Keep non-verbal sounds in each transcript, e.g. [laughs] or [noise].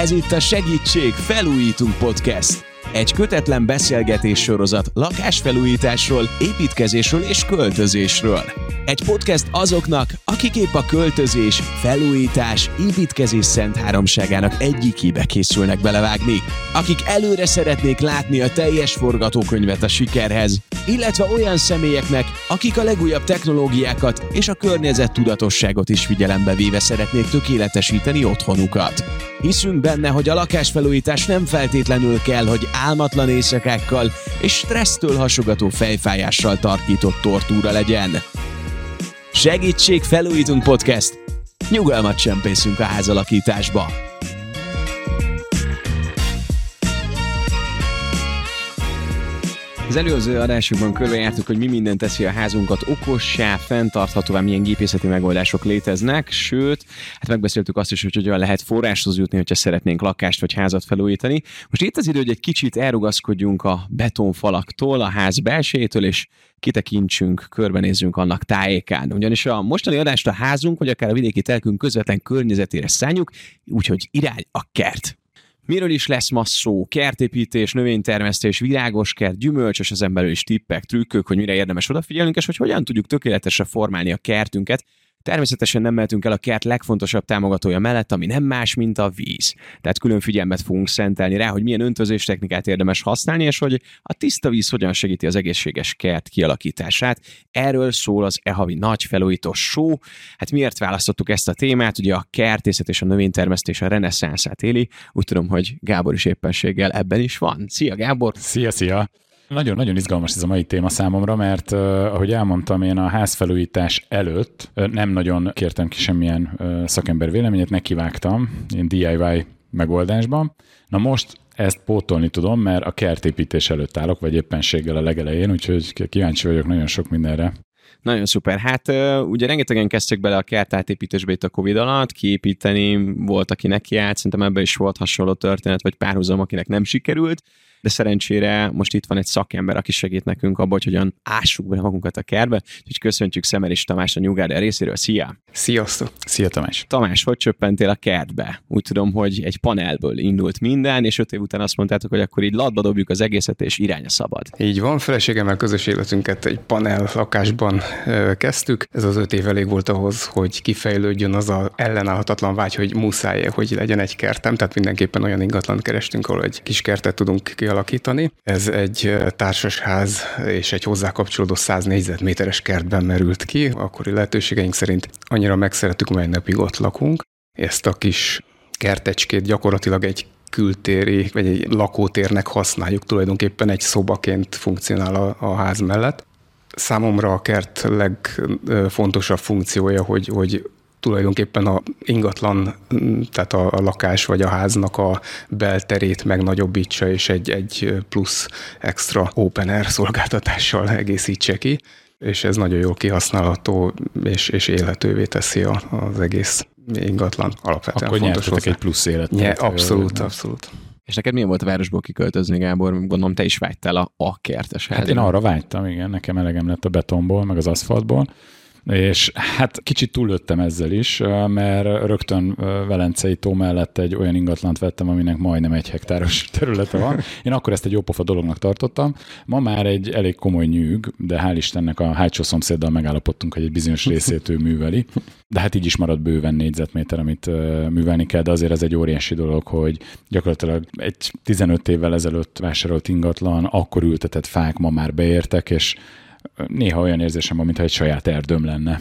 Ez itt a Segítség Felújítunk Podcast. Egy kötetlen beszélgetés sorozat lakásfelújításról, építkezésről és költözésről. Egy podcast azoknak, akik épp a költözés, felújítás, építkezés szent háromságának egyikébe készülnek belevágni. Akik előre szeretnék látni a teljes forgatókönyvet a sikerhez, illetve olyan személyeknek, akik a legújabb technológiákat és a környezet tudatosságot is figyelembe véve szeretnék tökéletesíteni otthonukat. Hiszünk benne, hogy a lakásfelújítás nem feltétlenül kell, hogy álmatlan éjszakákkal és stressztől hasogató fejfájással tarkított tortúra legyen. Segítség Felújítunk Podcast! Nyugalmat csempészünk a házalakításba! Az előző adásunkban körbejártuk, hogy mi minden teszi a házunkat okossá, fenntarthatóvá, milyen gépészeti megoldások léteznek, sőt, hát megbeszéltük azt is, hogy hogyan lehet forráshoz jutni, hogyha szeretnénk lakást vagy házat felújítani. Most itt az idő, hogy egy kicsit elrugaszkodjunk a betonfalaktól, a ház belsejétől, és kitekintsünk, körbenézzünk annak tájékán. Ugyanis a mostani adást a házunk, vagy akár a vidéki telkünk közvetlen környezetére szálljuk, úgyhogy irány a kert. Miről is lesz ma szó? Kertépítés, növénytermesztés, virágos kert, gyümölcsös az belül is tippek, trükkök, hogy mire érdemes odafigyelnünk, és hogy hogyan tudjuk tökéletesre formálni a kertünket, Természetesen nem mehetünk el a kert legfontosabb támogatója mellett, ami nem más, mint a víz. Tehát külön figyelmet fogunk szentelni rá, hogy milyen öntözés technikát érdemes használni, és hogy a tiszta víz hogyan segíti az egészséges kert kialakítását. Erről szól az e-havi nagy felújító show. Hát miért választottuk ezt a témát? Ugye a kertészet és a növénytermesztés a reneszánszát éli. Úgy tudom, hogy Gábor is éppenséggel ebben is van. Szia Gábor! Szia, szia! Nagyon-nagyon izgalmas ez a mai téma számomra, mert ahogy elmondtam, én a házfelújítás előtt nem nagyon kértem ki semmilyen szakember véleményét, nekivágtam én DIY megoldásban. Na most ezt pótolni tudom, mert a kertépítés előtt állok, vagy éppenséggel a legelején, úgyhogy kíváncsi vagyok nagyon sok mindenre. Nagyon szuper. Hát ugye rengetegen kezdtek bele a kertátépítésbe itt a Covid alatt, kiépíteni, volt, aki neki állt, szerintem ebben is volt hasonló történet, vagy párhuzam, akinek nem sikerült de szerencsére most itt van egy szakember, aki segít nekünk abban, hogy hogyan ássuk be magunkat a kertbe, úgyhogy köszöntjük Szemeris Tamás a Nyugárder részéről. Szia! Sziasztok! Szia Tamás! Tamás, hogy csöppentél a kertbe? Úgy tudom, hogy egy panelből indult minden, és öt év után azt mondtátok, hogy akkor így ladba dobjuk az egészet, és irány a szabad. Így van, feleségemmel közös életünket egy panel lakásban kezdtük. Ez az öt év elég volt ahhoz, hogy kifejlődjön az a ellenállhatatlan vágy, hogy muszáj, hogy legyen egy kertem, tehát mindenképpen olyan ingatlan kerestünk, ahol egy kis kertet tudunk kialakítani kialakítani. Ez egy társasház és egy hozzá kapcsolódó 100 négyzetméteres kertben merült ki. Akkori lehetőségeink szerint annyira megszerettük, mely napig ott lakunk. Ezt a kis kertecskét gyakorlatilag egy kültéri, vagy egy lakótérnek használjuk, tulajdonképpen egy szobaként funkcionál a, a ház mellett. Számomra a kert legfontosabb funkciója, hogy, hogy tulajdonképpen a ingatlan, tehát a, a lakás vagy a háznak a belterét megnagyobbítsa, és egy, egy plusz extra open air szolgáltatással egészítse ki, és ez nagyon jól kihasználható és, és élhetővé teszi a, az egész ingatlan alapvetően Akkor fontos hozzá. egy plusz élet. Nye, abszolút, abszolút. És neked milyen volt a városból kiköltözni, Gábor? Gondolom, te is vágytál a, a kertes Hát én arra vágytam, igen. Nekem elegem lett a betonból, meg az aszfaltból és hát kicsit túllőttem ezzel is, mert rögtön Velencei tó mellett egy olyan ingatlant vettem, aminek majdnem egy hektáros [laughs] területe van. Én akkor ezt egy jópofa dolognak tartottam. Ma már egy elég komoly nyűg, de hál' Istennek a hátsó szomszéddal megállapodtunk, hogy egy bizonyos [laughs] részét ő műveli. De hát így is marad bőven négyzetméter, amit művelni kell, de azért ez egy óriási dolog, hogy gyakorlatilag egy 15 évvel ezelőtt vásárolt ingatlan, akkor ültetett fák ma már beértek, és néha olyan érzésem van, mintha egy saját erdőm lenne.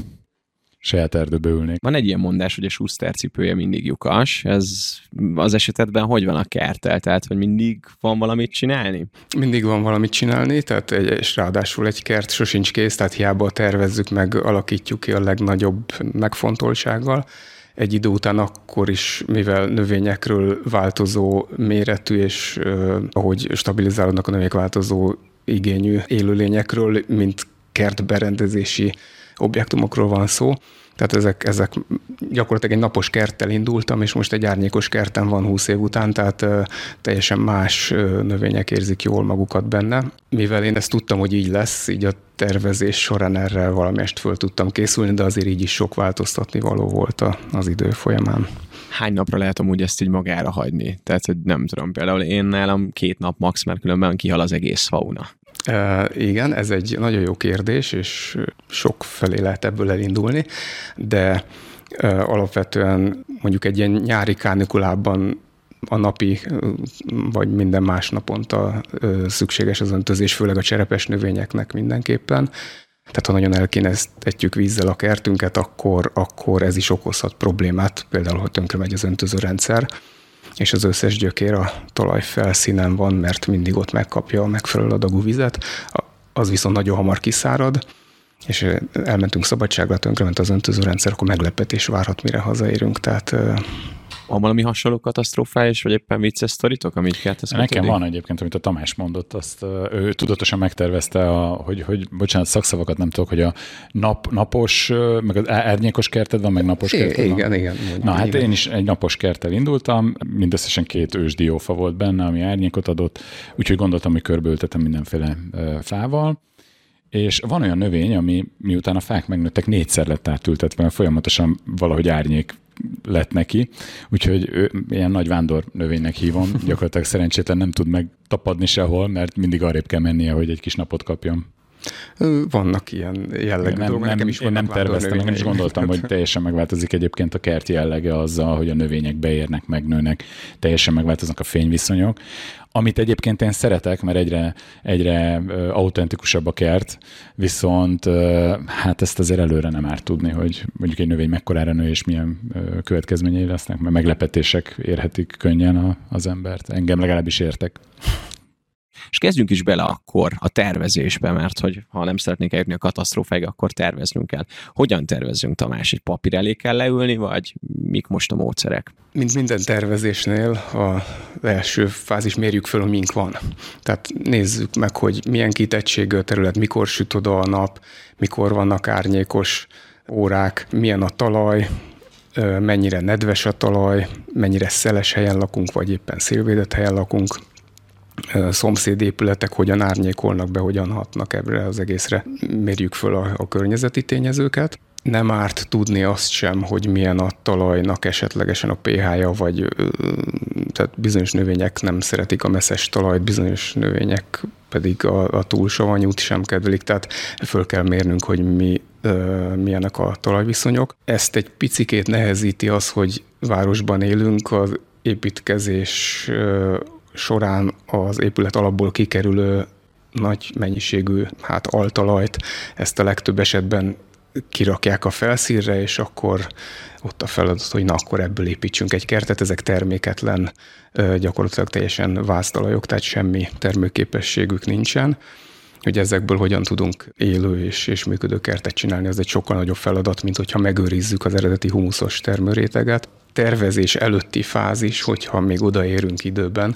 Saját erdőbe ülnék. Van egy ilyen mondás, hogy a Schuster cipője mindig lyukas. Ez az esetedben hogy van a kertel? Tehát, hogy mindig van valamit csinálni? Mindig van valamit csinálni, tehát egy, és ráadásul egy kert sosincs kész, tehát hiába tervezzük meg, alakítjuk ki a legnagyobb megfontoltsággal egy idő után akkor is, mivel növényekről változó méretű, és uh, ahogy stabilizálódnak a növények változó igényű élőlényekről, mint kertberendezési objektumokról van szó, tehát ezek, ezek gyakorlatilag egy napos kerttel indultam, és most egy árnyékos kerten van 20 év után, tehát teljesen más növények érzik jól magukat benne. Mivel én ezt tudtam, hogy így lesz, így a tervezés során erre valamelyest föl tudtam készülni, de azért így is sok változtatni való volt a, az idő folyamán hány napra lehet amúgy ezt így magára hagyni? Tehát, hogy nem tudom, például én nálam két nap max, mert különben kihal az egész fauna. E, igen, ez egy nagyon jó kérdés, és sok felé lehet ebből elindulni, de e, alapvetően mondjuk egy ilyen nyári kánikulában a napi, vagy minden más naponta szükséges az öntözés, főleg a cserepes növényeknek mindenképpen. Tehát ha nagyon elkéneztetjük vízzel a kertünket, akkor, akkor ez is okozhat problémát, például, hogy tönkre megy az öntözőrendszer, és az összes gyökér a talaj felszínen van, mert mindig ott megkapja a megfelelő adagú vizet, az viszont nagyon hamar kiszárad, és elmentünk szabadságra, tönkrement az öntözőrendszer, akkor meglepetés várhat, mire hazaérünk, tehát van valami hasonló katasztrófális, vagy éppen vicces sztoritok, amit kell Nekem van egyébként, amit a Tamás mondott, azt ő tudatosan megtervezte, a, hogy, hogy bocsánat, szakszavakat nem tudok, hogy a nap, napos, meg az árnyékos kerted van, meg napos kerted van. Igen, igen. Na hát igen. én is egy napos kerttel indultam, mindösszesen két ősdiófa volt benne, ami árnyékot adott, úgyhogy gondoltam, hogy körbültetem mindenféle fával, és van olyan növény, ami miután a fák megnőttek, négyszer lett átültetve, mert folyamatosan valahogy árnyék lett neki, úgyhogy ő, ilyen nagy vándor növénynek hívom. [laughs] Gyakorlatilag szerencsétlen nem tud megtapadni sehol, mert mindig arrébb kell mennie, hogy egy kis napot kapjon. Vannak ilyen jellegű nem, dolgok. Nem, is én nem terveztem, nem is gondoltam, hogy teljesen megváltozik egyébként a kert jellege azzal, hogy a növények beérnek, megnőnek, teljesen megváltoznak a fényviszonyok amit egyébként én szeretek, mert egyre, egyre autentikusabb a kert, viszont hát ezt azért előre nem árt tudni, hogy mondjuk egy növény mekkorára nő, és milyen következményei lesznek, mert meglepetések érhetik könnyen az embert. Engem legalábbis értek. És kezdjünk is bele akkor a tervezésbe, mert hogy ha nem szeretnénk eljutni a katasztrófáig, akkor terveznünk kell. Hogyan tervezzünk, Tamás? Egy papír elé kell leülni, vagy mik most a módszerek? Mint minden tervezésnél a első fázis mérjük föl, hogy mink van. Tehát nézzük meg, hogy milyen kitettségű a terület, mikor süt oda a nap, mikor vannak árnyékos órák, milyen a talaj, mennyire nedves a talaj, mennyire szeles helyen lakunk, vagy éppen szélvédett helyen lakunk, szomszédépületek hogyan árnyékolnak be, hogyan hatnak ebbre az egészre. Mérjük föl a, a környezeti tényezőket. Nem árt tudni azt sem, hogy milyen a talajnak esetlegesen a pH-ja, vagy tehát bizonyos növények nem szeretik a messzes talajt, bizonyos növények pedig a, a túlsavanyút sem kedvelik, tehát föl kell mérnünk, hogy mi, milyenek a talajviszonyok. Ezt egy picikét nehezíti az, hogy városban élünk, az építkezés során az épület alapból kikerülő nagy mennyiségű hát altalajt, ezt a legtöbb esetben kirakják a felszínre, és akkor ott a feladat, hogy na akkor ebből építsünk egy kertet, ezek terméketlen, gyakorlatilag teljesen váztalajok, tehát semmi termőképességük nincsen. Hogy ezekből hogyan tudunk élő és, és működő kertet csinálni, az egy sokkal nagyobb feladat, mint hogyha megőrizzük az eredeti humuszos termőréteget tervezés előtti fázis, hogyha még odaérünk időben,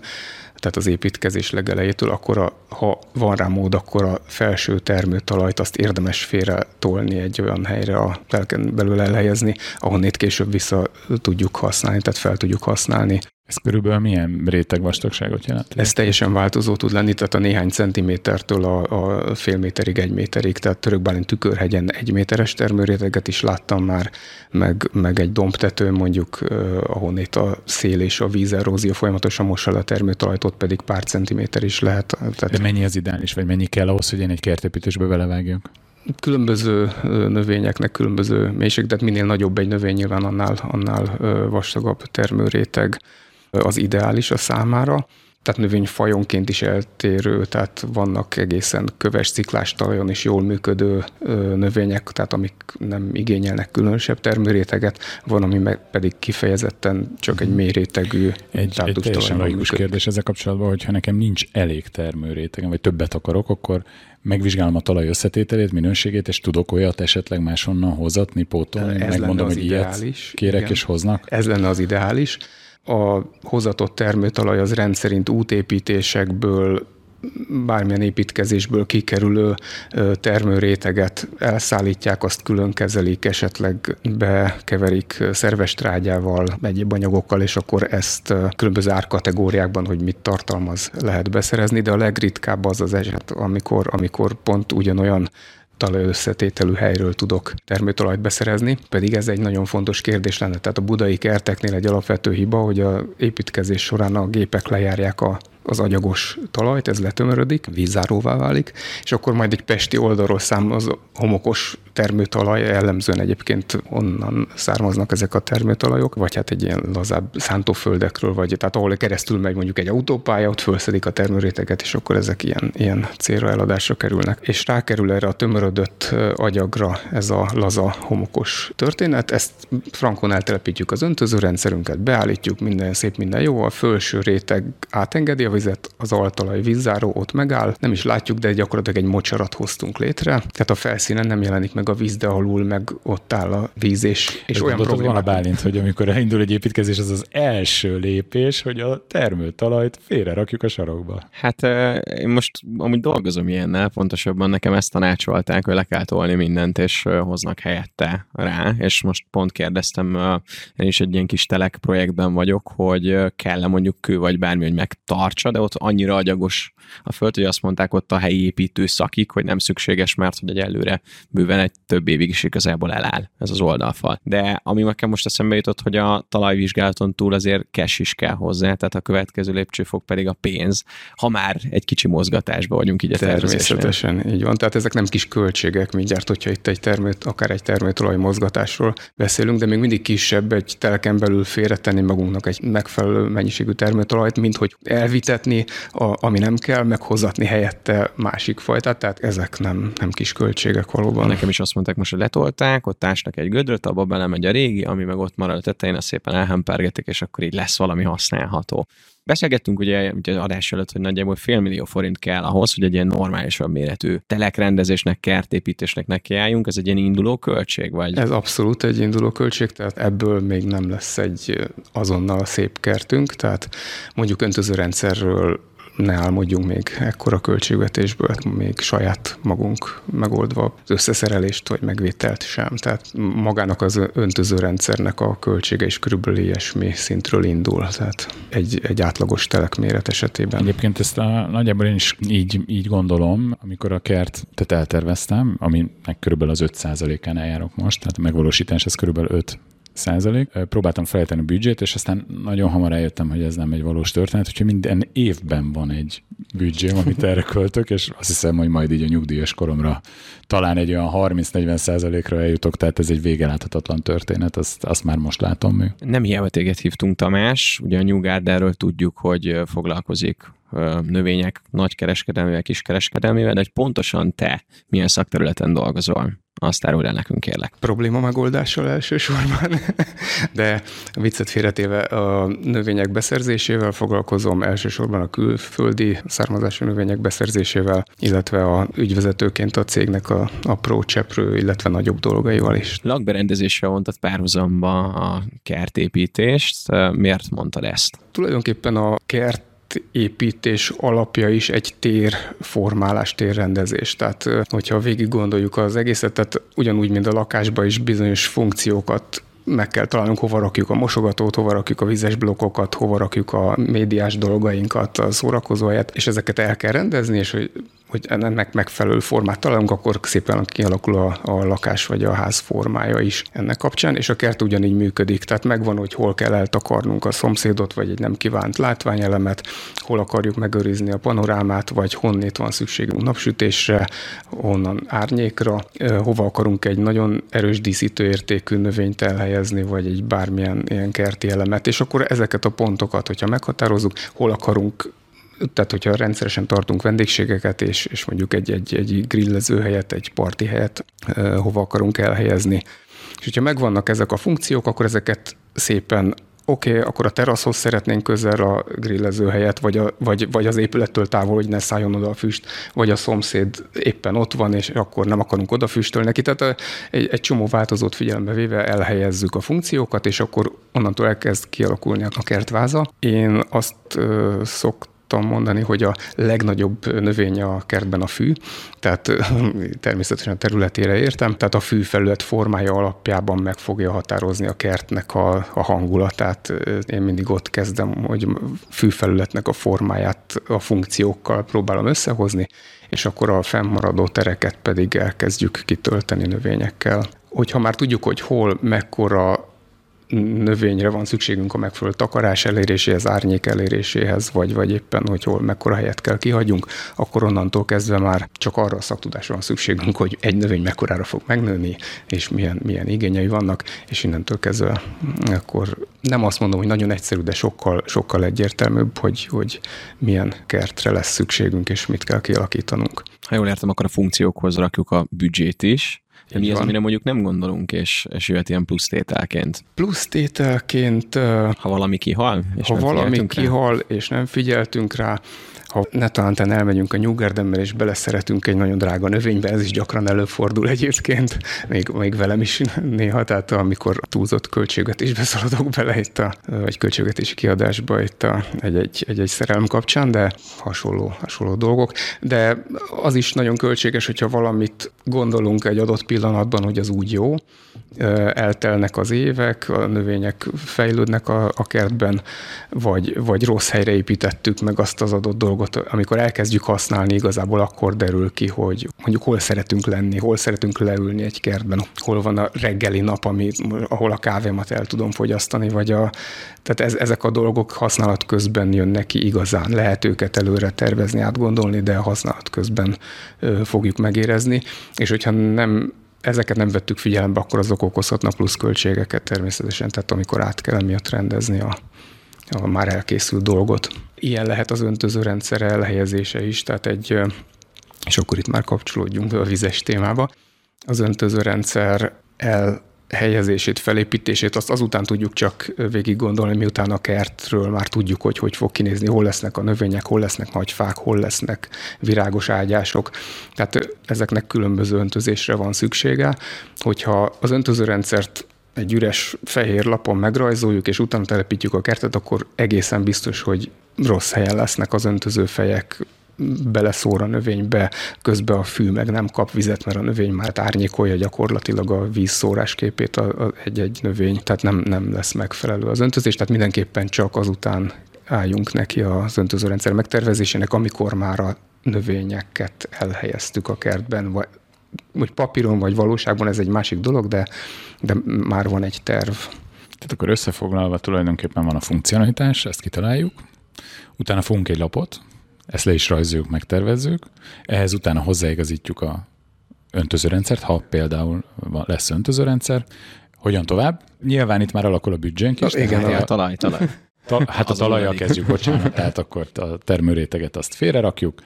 tehát az építkezés legelejétől, akkor a, ha van rá mód, akkor a felső termőtalajt azt érdemes félre tolni egy olyan helyre a telken belül elhelyezni, ahonnét később vissza tudjuk használni, tehát fel tudjuk használni ez körülbelül milyen réteg vastagságot jelent? Ez teljesen változó tud lenni, tehát a néhány centimétertől a, a fél méterig, egy méterig, tehát Törökbálint tükörhegyen egy méteres termőréteget is láttam már, meg, meg egy dombtetőn mondjuk, ahol itt a szél és a vízerózia folyamatosan mossa le a termőtalajt, ott pedig pár centiméter is lehet. Tehát... De mennyi az ideális, vagy mennyi kell ahhoz, hogy én egy kertépítésbe belevágjak? különböző növényeknek különböző mélység, tehát minél nagyobb egy növény, nyilván annál, annál vastagabb termőréteg az ideális a számára, tehát növényfajonként is eltérő, tehát vannak egészen köves ciklás talajon is jól működő növények, tehát amik nem igényelnek különösebb termőréteget, van, ami meg pedig kifejezetten csak egy mélyrétegű Egy, egy teljesen logikus kérdés ezzel kapcsolatban, hogyha nekem nincs elég termőrétegem, vagy többet akarok, akkor megvizsgálom a talaj összetételét, minőségét, és tudok olyat esetleg máshonnan hozatni, pótolni, megmondom, hogy ideális, ilyet kérek igen. és hoznak. Ez lenne az ideális a hozatott termőtalaj az rendszerint útépítésekből bármilyen építkezésből kikerülő termőréteget elszállítják, azt külön kezelik, esetleg bekeverik szerves trágyával, egyéb anyagokkal, és akkor ezt különböző árkategóriákban, hogy mit tartalmaz, lehet beszerezni, de a legritkább az az eset, amikor, amikor pont ugyanolyan talajösszetételű helyről tudok termőtalajt beszerezni, pedig ez egy nagyon fontos kérdés lenne. Tehát a budai kerteknél egy alapvető hiba, hogy a építkezés során a gépek lejárják a az agyagos talajt, ez letömörödik, vízáróvá válik, és akkor majd egy pesti oldalról az homokos termőtalaj, jellemzően egyébként onnan származnak ezek a termőtalajok, vagy hát egy ilyen lazább szántóföldekről, vagy tehát ahol keresztül megy mondjuk egy autópálya, ott felszedik a termőréteget, és akkor ezek ilyen, ilyen célra eladásra kerülnek. És rákerül erre a tömörödött agyagra ez a laza homokos történet, ezt frankon eltelepítjük az öntözőrendszerünket, beállítjuk, minden szép, minden jó, a felső réteg átengedi a vizet, az altalaj vízzáró ott megáll, nem is látjuk, de gyakorlatilag egy mocsarat hoztunk létre, tehát a felszínen nem jelenik meg a víz, de alul meg ott áll a víz, és, és olyan probléma. Van a Bálint, hogy amikor elindul egy építkezés, az az első lépés, hogy a termőtalajt félre rakjuk a sarokba. Hát én most amúgy dolgozom ilyennel, pontosabban nekem ezt tanácsolták, hogy le kell tolni mindent, és hoznak helyette rá, és most pont kérdeztem, én is egy ilyen kis telek projektben vagyok, hogy kell-e mondjuk kő vagy bármi, hogy megtartsa, de ott annyira agyagos a föld, hogy azt mondták ott a helyi építő szakik, hogy nem szükséges, mert hogy egy előre bőven egy több évig is igazából eláll ez az oldalfal. De ami nekem most eszembe jutott, hogy a talajvizsgálaton túl azért cash is kell hozzá, tehát a következő lépcsőfok pedig a pénz, ha már egy kicsi mozgatásba vagyunk így a Természetesen, így van. Tehát ezek nem kis költségek mindjárt, hogyha itt egy termőt, akár egy termőtalaj mozgatásról beszélünk, de még mindig kisebb egy teleken belül félretenni magunknak egy megfelelő mennyiségű termőtalajt, mint hogy elvitetni, a, ami nem kell, meghozatni helyette másik fajtát, tehát ezek nem, nem kis költségek valóban. Nekem is azt mondták most, hogy letolták, ott ásnak egy gödröt, abba belemegy a régi, ami meg ott marad a tetején, azt szépen elhempergetik, és akkor így lesz valami használható. Beszélgettünk ugye, ugye adás előtt, hogy nagyjából fél millió forint kell ahhoz, hogy egy ilyen normálisabb méretű telekrendezésnek, kertépítésnek nekiálljunk. Ez egy ilyen induló költség, vagy? Ez abszolút egy induló költség, tehát ebből még nem lesz egy azonnal szép kertünk, tehát mondjuk öntözőrendszerről ne álmodjunk még ekkora költségvetésből, még saját magunk megoldva az összeszerelést vagy megvételt sem. Tehát magának az öntözőrendszernek a költsége is körülbelül ilyesmi szintről indul, tehát egy, egy átlagos telekméret esetében. Egyébként ezt a, nagyjából én is így, így gondolom, amikor a kertet elterveztem, aminek körülbelül az 5%-án eljárok most, tehát a megvalósítás ez körülbelül 5 százalék. Próbáltam felejteni a büdzsét, és aztán nagyon hamar eljöttem, hogy ez nem egy valós történet, úgyhogy minden évben van egy büdzsém, amit erre költök, és azt hiszem, hogy majd így a nyugdíjas koromra talán egy olyan 30-40 százalékra eljutok, tehát ez egy végeláthatatlan történet, azt, azt már most látom mi. Nem hiába téged hívtunk Tamás, ugye a New tudjuk, hogy foglalkozik növények nagy kereskedelmével, kis kereskedelmével, de hogy pontosan te milyen szakterületen dolgozol azt árul el nekünk, kérlek. Probléma megoldással elsősorban, [laughs] de viccet félretéve a növények beszerzésével foglalkozom, elsősorban a külföldi származású növények beszerzésével, illetve a ügyvezetőként a cégnek a apró cseprő, illetve nagyobb dolgaival is. Lakberendezésre vontat párhuzamba a kertépítést. Miért mondtad ezt? Tulajdonképpen a kert építés alapja is egy térformálás, térrendezés. Tehát, hogyha végig gondoljuk az egészet, tehát ugyanúgy, mint a lakásban is bizonyos funkciókat meg kell találnunk, hova rakjuk a mosogatót, hova rakjuk a vizes blokkokat, hova rakjuk a médiás dolgainkat, a szórakozóhelyet, és ezeket el kell rendezni, és hogy hogy ennek megfelelő formát találunk, akkor szépen kialakul a, a lakás vagy a ház formája is ennek kapcsán, és a kert ugyanígy működik, tehát megvan, hogy hol kell eltakarnunk a szomszédot, vagy egy nem kívánt látványelemet, hol akarjuk megőrizni a panorámát, vagy honnét van szükségünk napsütésre, honnan árnyékra, hova akarunk egy nagyon erős díszítőértékű növényt elhelyezni, vagy egy bármilyen ilyen kerti elemet, és akkor ezeket a pontokat, hogyha meghatározunk, hol akarunk tehát hogyha rendszeresen tartunk vendégségeket, és, és mondjuk egy, egy, egy grillező helyet, egy parti helyet hova akarunk elhelyezni. És hogyha megvannak ezek a funkciók, akkor ezeket szépen oké, okay, akkor a teraszhoz szeretnénk közel a grillező helyet, vagy, a, vagy, vagy az épülettől távol, hogy ne szálljon oda a füst, vagy a szomszéd éppen ott van, és akkor nem akarunk oda füstöl neki. Tehát egy, egy csomó változót figyelembe véve elhelyezzük a funkciókat, és akkor onnantól elkezd kialakulni a kertváza. Én azt ö, szoktam szoktam mondani, hogy a legnagyobb növény a kertben a fű, tehát [laughs] természetesen a területére értem, tehát a fűfelület formája alapjában meg fogja határozni a kertnek a, a hangulatát. Én mindig ott kezdem, hogy fűfelületnek a formáját a funkciókkal próbálom összehozni, és akkor a fennmaradó tereket pedig elkezdjük kitölteni növényekkel. Hogyha már tudjuk, hogy hol mekkora növényre van szükségünk a megfelelő takarás eléréséhez, árnyék eléréséhez, vagy, vagy éppen, hogy hol mekkora helyet kell kihagyjunk, akkor onnantól kezdve már csak arra a szaktudásra van szükségünk, hogy egy növény mekkorára fog megnőni, és milyen, milyen igényei vannak, és innentől kezdve akkor nem azt mondom, hogy nagyon egyszerű, de sokkal, sokkal egyértelműbb, hogy, hogy milyen kertre lesz szükségünk, és mit kell kialakítanunk. Ha jól értem, akkor a funkciókhoz rakjuk a büdzsét is, de mi az, amire mondjuk nem gondolunk, és, és jöhet ilyen plusz tételként? Plusz tételként... Ha valami kihal, és ha nem valami kihal, rá? és nem figyeltünk rá, ha netán elmegyünk a nyugerdemmel, és beleszeretünk egy nagyon drága növénybe, ez is gyakran előfordul egyébként, még, még velem is néha, tehát amikor túlzott költségvetésbe szaladok bele itt a, vagy költségvetési kiadásba itt a, egy-egy, egy-egy szerelem kapcsán, de hasonló, hasonló dolgok. De az is nagyon költséges, hogyha valamit gondolunk egy adott pillanatban, hogy az úgy jó, eltelnek az évek, a növények fejlődnek a, a kertben, vagy, vagy rossz helyre építettük meg azt az adott dolgot, amikor elkezdjük használni, igazából akkor derül ki, hogy mondjuk hol szeretünk lenni, hol szeretünk leülni egy kertben, hol van a reggeli nap, ami, ahol a kávémat el tudom fogyasztani, vagy a, tehát ez, ezek a dolgok használat közben jönnek ki igazán. Lehet őket előre tervezni, átgondolni, de a használat közben ö, fogjuk megérezni, és hogyha nem ezeket nem vettük figyelembe, akkor azok okozhatnak plusz költségeket természetesen, tehát amikor át kell emiatt rendezni a, a már elkészült dolgot. Ilyen lehet az öntözőrendszer elhelyezése is, tehát egy, és akkor itt már kapcsolódjunk a vizes témába. Az öntözőrendszer el helyezését, felépítését, azt azután tudjuk csak végig gondolni, miután a kertről már tudjuk, hogy hogy fog kinézni, hol lesznek a növények, hol lesznek nagy fák, hol lesznek virágos ágyások. Tehát ezeknek különböző öntözésre van szüksége. Hogyha az öntözőrendszert egy üres fehér lapon megrajzoljuk, és utána telepítjük a kertet, akkor egészen biztos, hogy rossz helyen lesznek az öntözőfejek, beleszór a növénybe, közben a fű meg nem kap vizet, mert a növény már árnyékolja gyakorlatilag a vízszórás képét a, egy-egy növény, tehát nem, nem lesz megfelelő az öntözés, tehát mindenképpen csak azután álljunk neki az öntözőrendszer megtervezésének, amikor már a növényeket elhelyeztük a kertben, vagy hogy papíron vagy valóságban ez egy másik dolog, de, de már van egy terv. Tehát akkor összefoglalva tulajdonképpen van a funkcionalitás, ezt kitaláljuk, utána fogunk egy lapot, ezt le is rajzoljuk, megtervezzük, ehhez utána hozzáigazítjuk a öntözőrendszert, ha például lesz öntözőrendszer, hogyan tovább? Nyilván itt már alakul a büdzsénk is. Igen, a, talaj, talaj. Ta, hát a talajjal kezdjük, bocsánat, tehát akkor a termőréteget azt félrerakjuk,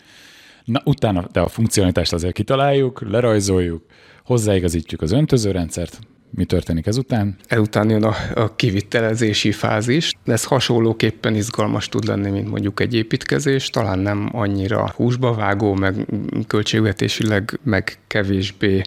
Na, utána, de a funkcionalitást azért kitaláljuk, lerajzoljuk, hozzáigazítjuk az öntözőrendszert, mi történik ezután? Ezután jön a, a kivitelezési fázis. Ez hasonlóképpen izgalmas tud lenni, mint mondjuk egy építkezés, talán nem annyira húsba vágó, meg költségvetésileg, meg kevésbé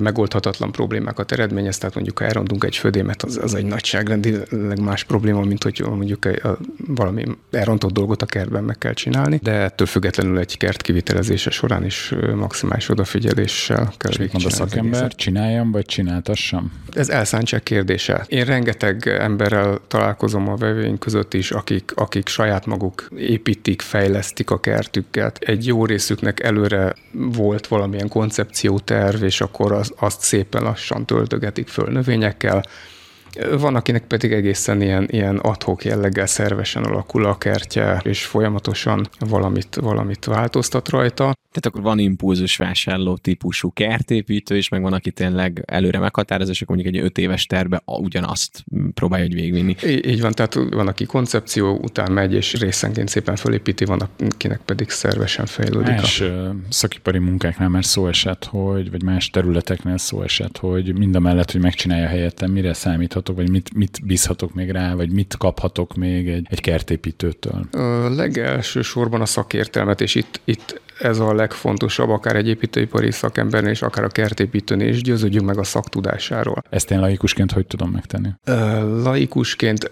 megoldhatatlan problémákat eredményez, tehát mondjuk ha elrontunk egy födémet, az, az egy nagyságrendileg más probléma, mint hogy mondjuk egy, a, valami elrontott dolgot a kertben meg kell csinálni, de ettől függetlenül egy kert kivitelezése során is maximális odafigyeléssel kell És mit mond a szakember, csináljam vagy csináltassam? Ez elszántság kérdése. Én rengeteg emberrel találkozom a vevőink között is, akik, akik saját maguk építik, fejlesztik a kertüket. Egy jó részüknek előre volt valamilyen koncepcióterv, és akkor akkor az, azt szépen lassan töltögetik föl növényekkel, van, akinek pedig egészen ilyen, ilyen adhok jelleggel szervesen alakul a kertje, és folyamatosan valamit, valamit változtat rajta. Tehát akkor van impulzus vásárló típusú kertépítő, és meg van, aki tényleg előre meghatározza, és akkor mondjuk egy öt éves terve ugyanazt próbálja hogy végvinni. Így, így van, tehát van, aki koncepció után megy, és részenként szépen fölépíti, van, akinek pedig szervesen fejlődik. Más a... szakipari munkáknál már szó esett, hogy, vagy más területeknél szó esett, hogy mind a mellett, hogy megcsinálja helyettem, mire számíthatok, vagy mit, mit bízhatok még rá, vagy mit kaphatok még egy, egy kertépítőtől? A legelső sorban a szakértelmet, és itt, itt ez a legfontosabb, akár egy építőipari szakembernél, és akár a kertépítőnél is, győződjünk meg a szaktudásáról. Ezt én laikusként hogy tudom megtenni? Laikusként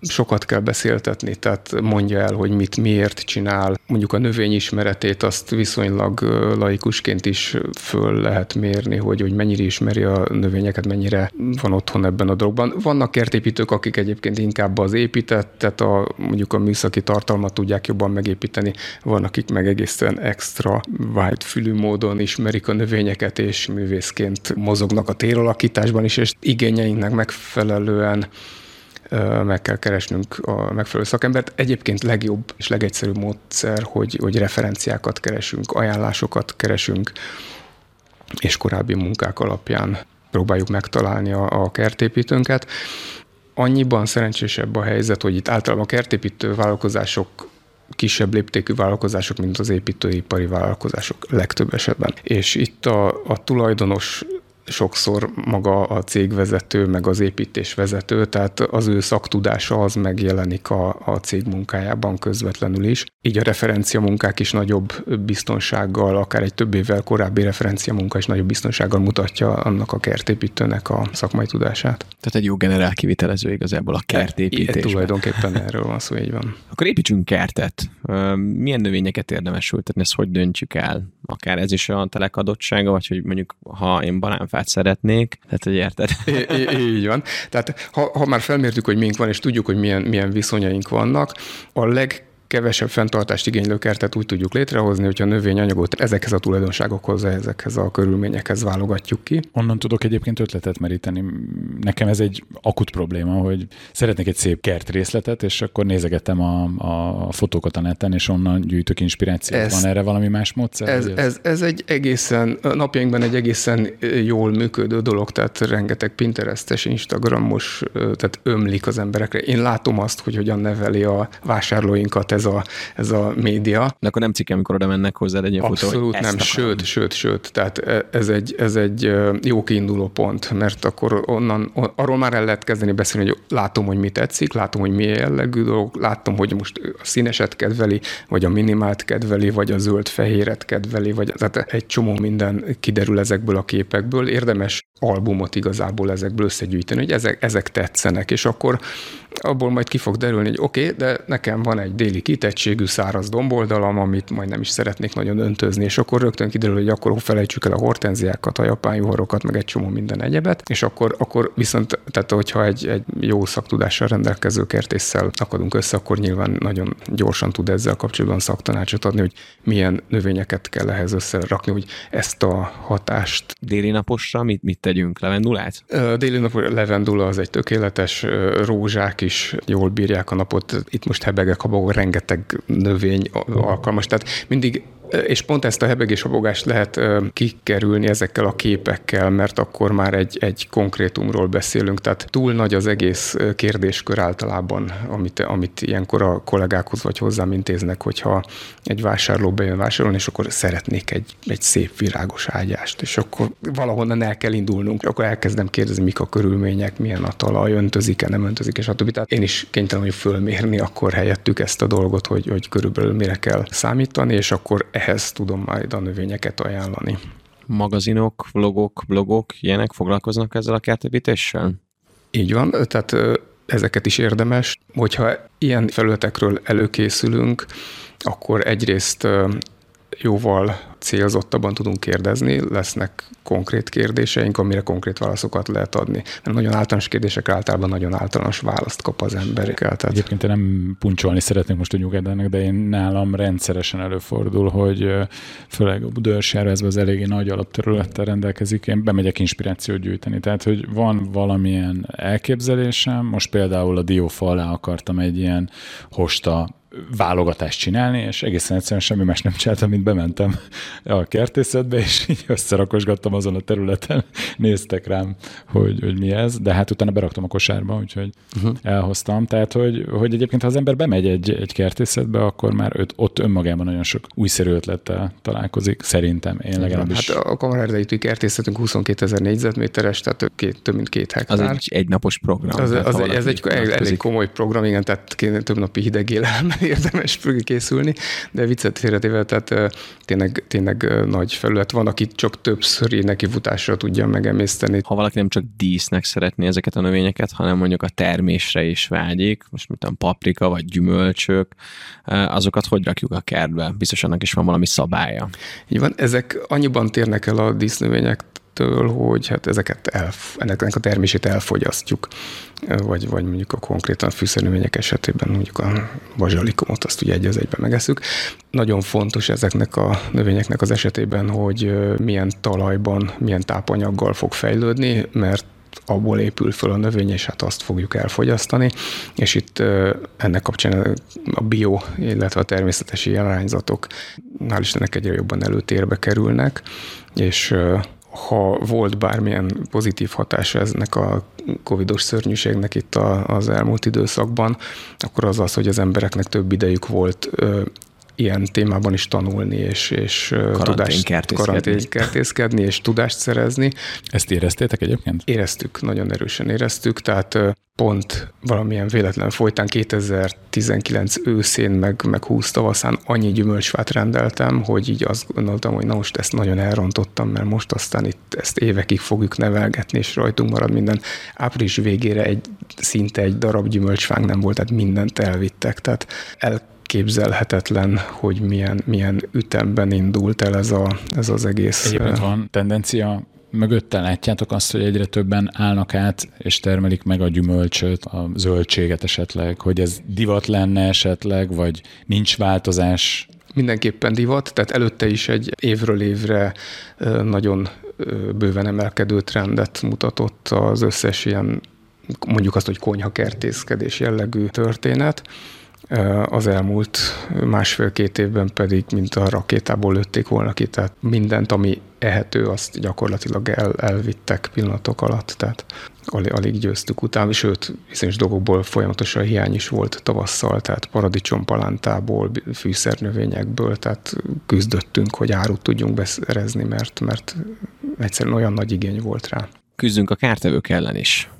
sokat kell beszéltetni, tehát mondja el, hogy mit miért csinál. Mondjuk a növény ismeretét azt viszonylag laikusként is föl lehet mérni, hogy, hogy mennyire ismeri a növényeket, mennyire van otthon ebben a dologban. Vannak kertépítők, akik egyébként inkább az építettet, a, mondjuk a műszaki tartalmat tudják jobban megépíteni, van, akik meg egészen extra fülű módon ismerik a növényeket, és művészként mozognak a téralakításban is, és igényeinknek megfelelően meg kell keresnünk a megfelelő szakembert. Egyébként legjobb és legegyszerűbb módszer, hogy, hogy referenciákat keresünk, ajánlásokat keresünk, és korábbi munkák alapján próbáljuk megtalálni a, a kertépítőnket. Annyiban szerencsésebb a helyzet, hogy itt általában a kertépítő vállalkozások kisebb léptékű vállalkozások, mint az építőipari vállalkozások legtöbb esetben. És itt a, a tulajdonos sokszor maga a cégvezető, meg az építésvezető, tehát az ő szaktudása az megjelenik a, a cég munkájában közvetlenül is. Így a referencia munkák is nagyobb biztonsággal, akár egy több évvel korábbi referencia munka is nagyobb biztonsággal mutatja annak a kertépítőnek a szakmai tudását. Tehát egy jó generál kivitelező igazából a kertépítésben. E, tulajdonképpen erről van szó, így van. Akkor építsünk kertet. Milyen növényeket érdemes ültetni, ezt hogy döntjük el? Akár ez is a telek adottsága, vagy hogy mondjuk ha én banán fát szeretnék, tehát hogy érted? I- így van. Tehát ha, ha már felmértük, hogy mink van, és tudjuk, hogy milyen, milyen viszonyaink vannak, a leg kevesebb fenntartást igénylő kertet úgy tudjuk létrehozni, hogyha a növényanyagot ezekhez a tulajdonságokhoz, ezekhez a körülményekhez válogatjuk ki. Onnan tudok egyébként ötletet meríteni. Nekem ez egy akut probléma, hogy szeretnék egy szép kert részletet, és akkor nézegetem a, a fotókat a neten, és onnan gyűjtök inspirációt. Ez, Van erre valami más módszer? Ez, ez? ez, ez egy egészen, napjainkban egy egészen jól működő dolog, tehát rengeteg Pinterestes, Instagramos, tehát ömlik az emberekre. Én látom azt, hogy hogyan neveli a vásárlóinkat ez a, ez a média. De akkor nem cikke, amikor oda mennek hozzá egy fotó, Abszolút nem, sőt, sőt, sőt, tehát e, ez egy, ez egy jó kiinduló pont, mert akkor onnan, arról már el lehet kezdeni beszélni, hogy látom, hogy mi tetszik, látom, hogy milyen jellegű dolog, látom, hogy most a színeset kedveli, vagy a minimált kedveli, vagy a zöld-fehéret kedveli, vagy tehát egy csomó minden kiderül ezekből a képekből. Érdemes albumot igazából ezekből összegyűjteni, hogy ezek, ezek tetszenek, és akkor abból majd ki fog derülni, hogy oké, okay, de nekem van egy déli kitettségű száraz domboldalam, amit majd nem is szeretnék nagyon öntözni, és akkor rögtön kiderül, hogy akkor felejtsük el a hortenziákat, a japán juhorokat, meg egy csomó minden egyebet, és akkor, akkor viszont, tehát hogyha egy, egy jó szaktudással rendelkező kertésszel akadunk össze, akkor nyilván nagyon gyorsan tud ezzel kapcsolatban szaktanácsot adni, hogy milyen növényeket kell ehhez összerakni, hogy ezt a hatást. Déli naposra mit, mit tegyünk? Levendulát? Déli naposra levendula az egy tökéletes, rózsák is jól bírják a napot. Itt most hebegek, habagok, rengeteg növény alkalmas. Tehát mindig és pont ezt a hebegés habogást lehet kikerülni ezekkel a képekkel, mert akkor már egy, egy konkrétumról beszélünk, tehát túl nagy az egész kérdéskör általában, amit, amit ilyenkor a kollégákhoz vagy hozzám intéznek, hogyha egy vásárló bejön vásárolni, és akkor szeretnék egy, egy szép virágos ágyást, és akkor valahonnan el kell indulnunk, akkor elkezdem kérdezni, mik a körülmények, milyen a talaj, öntözik-e, nem öntözik, és a többi. Tehát én is kénytelen vagyok fölmérni akkor helyettük ezt a dolgot, hogy, hogy körülbelül mire kell számítani, és akkor ehhez tudom majd a növényeket ajánlani. Magazinok, vlogok, blogok, ilyenek foglalkoznak ezzel a kertépítéssel? Így van, tehát ezeket is érdemes. Hogyha ilyen felületekről előkészülünk, akkor egyrészt jóval célzottabban tudunk kérdezni, lesznek konkrét kérdéseink, amire konkrét válaszokat lehet adni. Mert nagyon általános kérdésekre általában nagyon általános választ kap az ember. Tehát... Egyébként én nem puncsolni szeretnék most a nyugedának, de én nálam rendszeresen előfordul, hogy főleg a ez az eléggé nagy alapterülettel rendelkezik, én bemegyek inspirációt gyűjteni. Tehát, hogy van valamilyen elképzelésem, most például a diófa alá akartam egy ilyen hosta válogatást csinálni, és egészen egyszerűen semmi más nem csináltam, mint bementem a kertészetbe, és így összerakosgattam azon a területen, néztek rám, hogy, hogy mi ez, de hát utána beraktam a kosárba, úgyhogy uh-huh. elhoztam. Tehát, hogy, hogy egyébként, ha az ember bemegy egy, egy kertészetbe, akkor már öt, ott önmagában nagyon sok újszerű ötlettel találkozik, szerintem, én legalábbis. Hát a kamarerdejűtő kertészetünk 22 ezer négyzetméteres, tehát két, több mint két hektár. Az egy, egy napos program. Az, az, ez egy elég, komoly program, igen, tehát több napi hideg élelme [laughs] érdemes készülni, de viccet félretével, tehát tényleg, tényleg nagy felület van, akit csak többször neki futásra tudja megemészteni. Ha valaki nem csak dísznek szeretné ezeket a növényeket, hanem mondjuk a termésre is vágyik, most mint a paprika vagy gyümölcsök, azokat hogy rakjuk a kertbe? Biztos annak is van valami szabálya. Így van, ezek annyiban térnek el a dísznövények ettől, hogy hát ezeket el, ennek a termését elfogyasztjuk, vagy, vagy mondjuk a konkrétan fűszernövények esetében mondjuk a bazsalikomot azt ugye egy az egyben megeszük. Nagyon fontos ezeknek a növényeknek az esetében, hogy milyen talajban, milyen tápanyaggal fog fejlődni, mert abból épül föl a növény, és hát azt fogjuk elfogyasztani, és itt ennek kapcsán a bio, illetve a természetes irányzatok hál' Istennek egyre jobban előtérbe kerülnek, és ha volt bármilyen pozitív hatása eznek a covidos szörnyűségnek itt az elmúlt időszakban, akkor az az, hogy az embereknek több idejük volt ilyen témában is tanulni, és, és tudást karanténkertészkedni, és tudást szerezni. Ezt éreztétek egyébként? Éreztük, nagyon erősen éreztük, tehát pont valamilyen véletlen folytán 2019 őszén, meg, meg 20 tavaszán annyi gyümölcsfát rendeltem, hogy így azt gondoltam, hogy na most ezt nagyon elrontottam, mert most aztán itt ezt évekig fogjuk nevelgetni, és rajtunk marad minden. Április végére egy szinte egy darab gyümölcsfánk nem volt, tehát mindent elvittek, tehát el elképzelhetetlen, hogy milyen, milyen ütemben indult el ez, a, ez az egész. Egyébként van tendencia mögötte látjátok azt, hogy egyre többen állnak át, és termelik meg a gyümölcsöt, a zöldséget esetleg, hogy ez divat lenne esetleg, vagy nincs változás? Mindenképpen divat, tehát előtte is egy évről évre nagyon bőven emelkedő trendet mutatott az összes ilyen mondjuk azt, hogy konyhakertészkedés jellegű történet. Az elmúlt másfél-két évben pedig, mint a rakétából lőtték volna ki, tehát mindent, ami ehető, azt gyakorlatilag el, elvittek pillanatok alatt, tehát alig, alig győztük utána, sőt, bizonyos dolgokból folyamatosan hiány is volt tavasszal, tehát paradicsompalántából, fűszernövényekből, tehát küzdöttünk, hogy árut tudjunk beszerezni, mert, mert egyszerűen olyan nagy igény volt rá. Küzdünk a kártevők ellen is.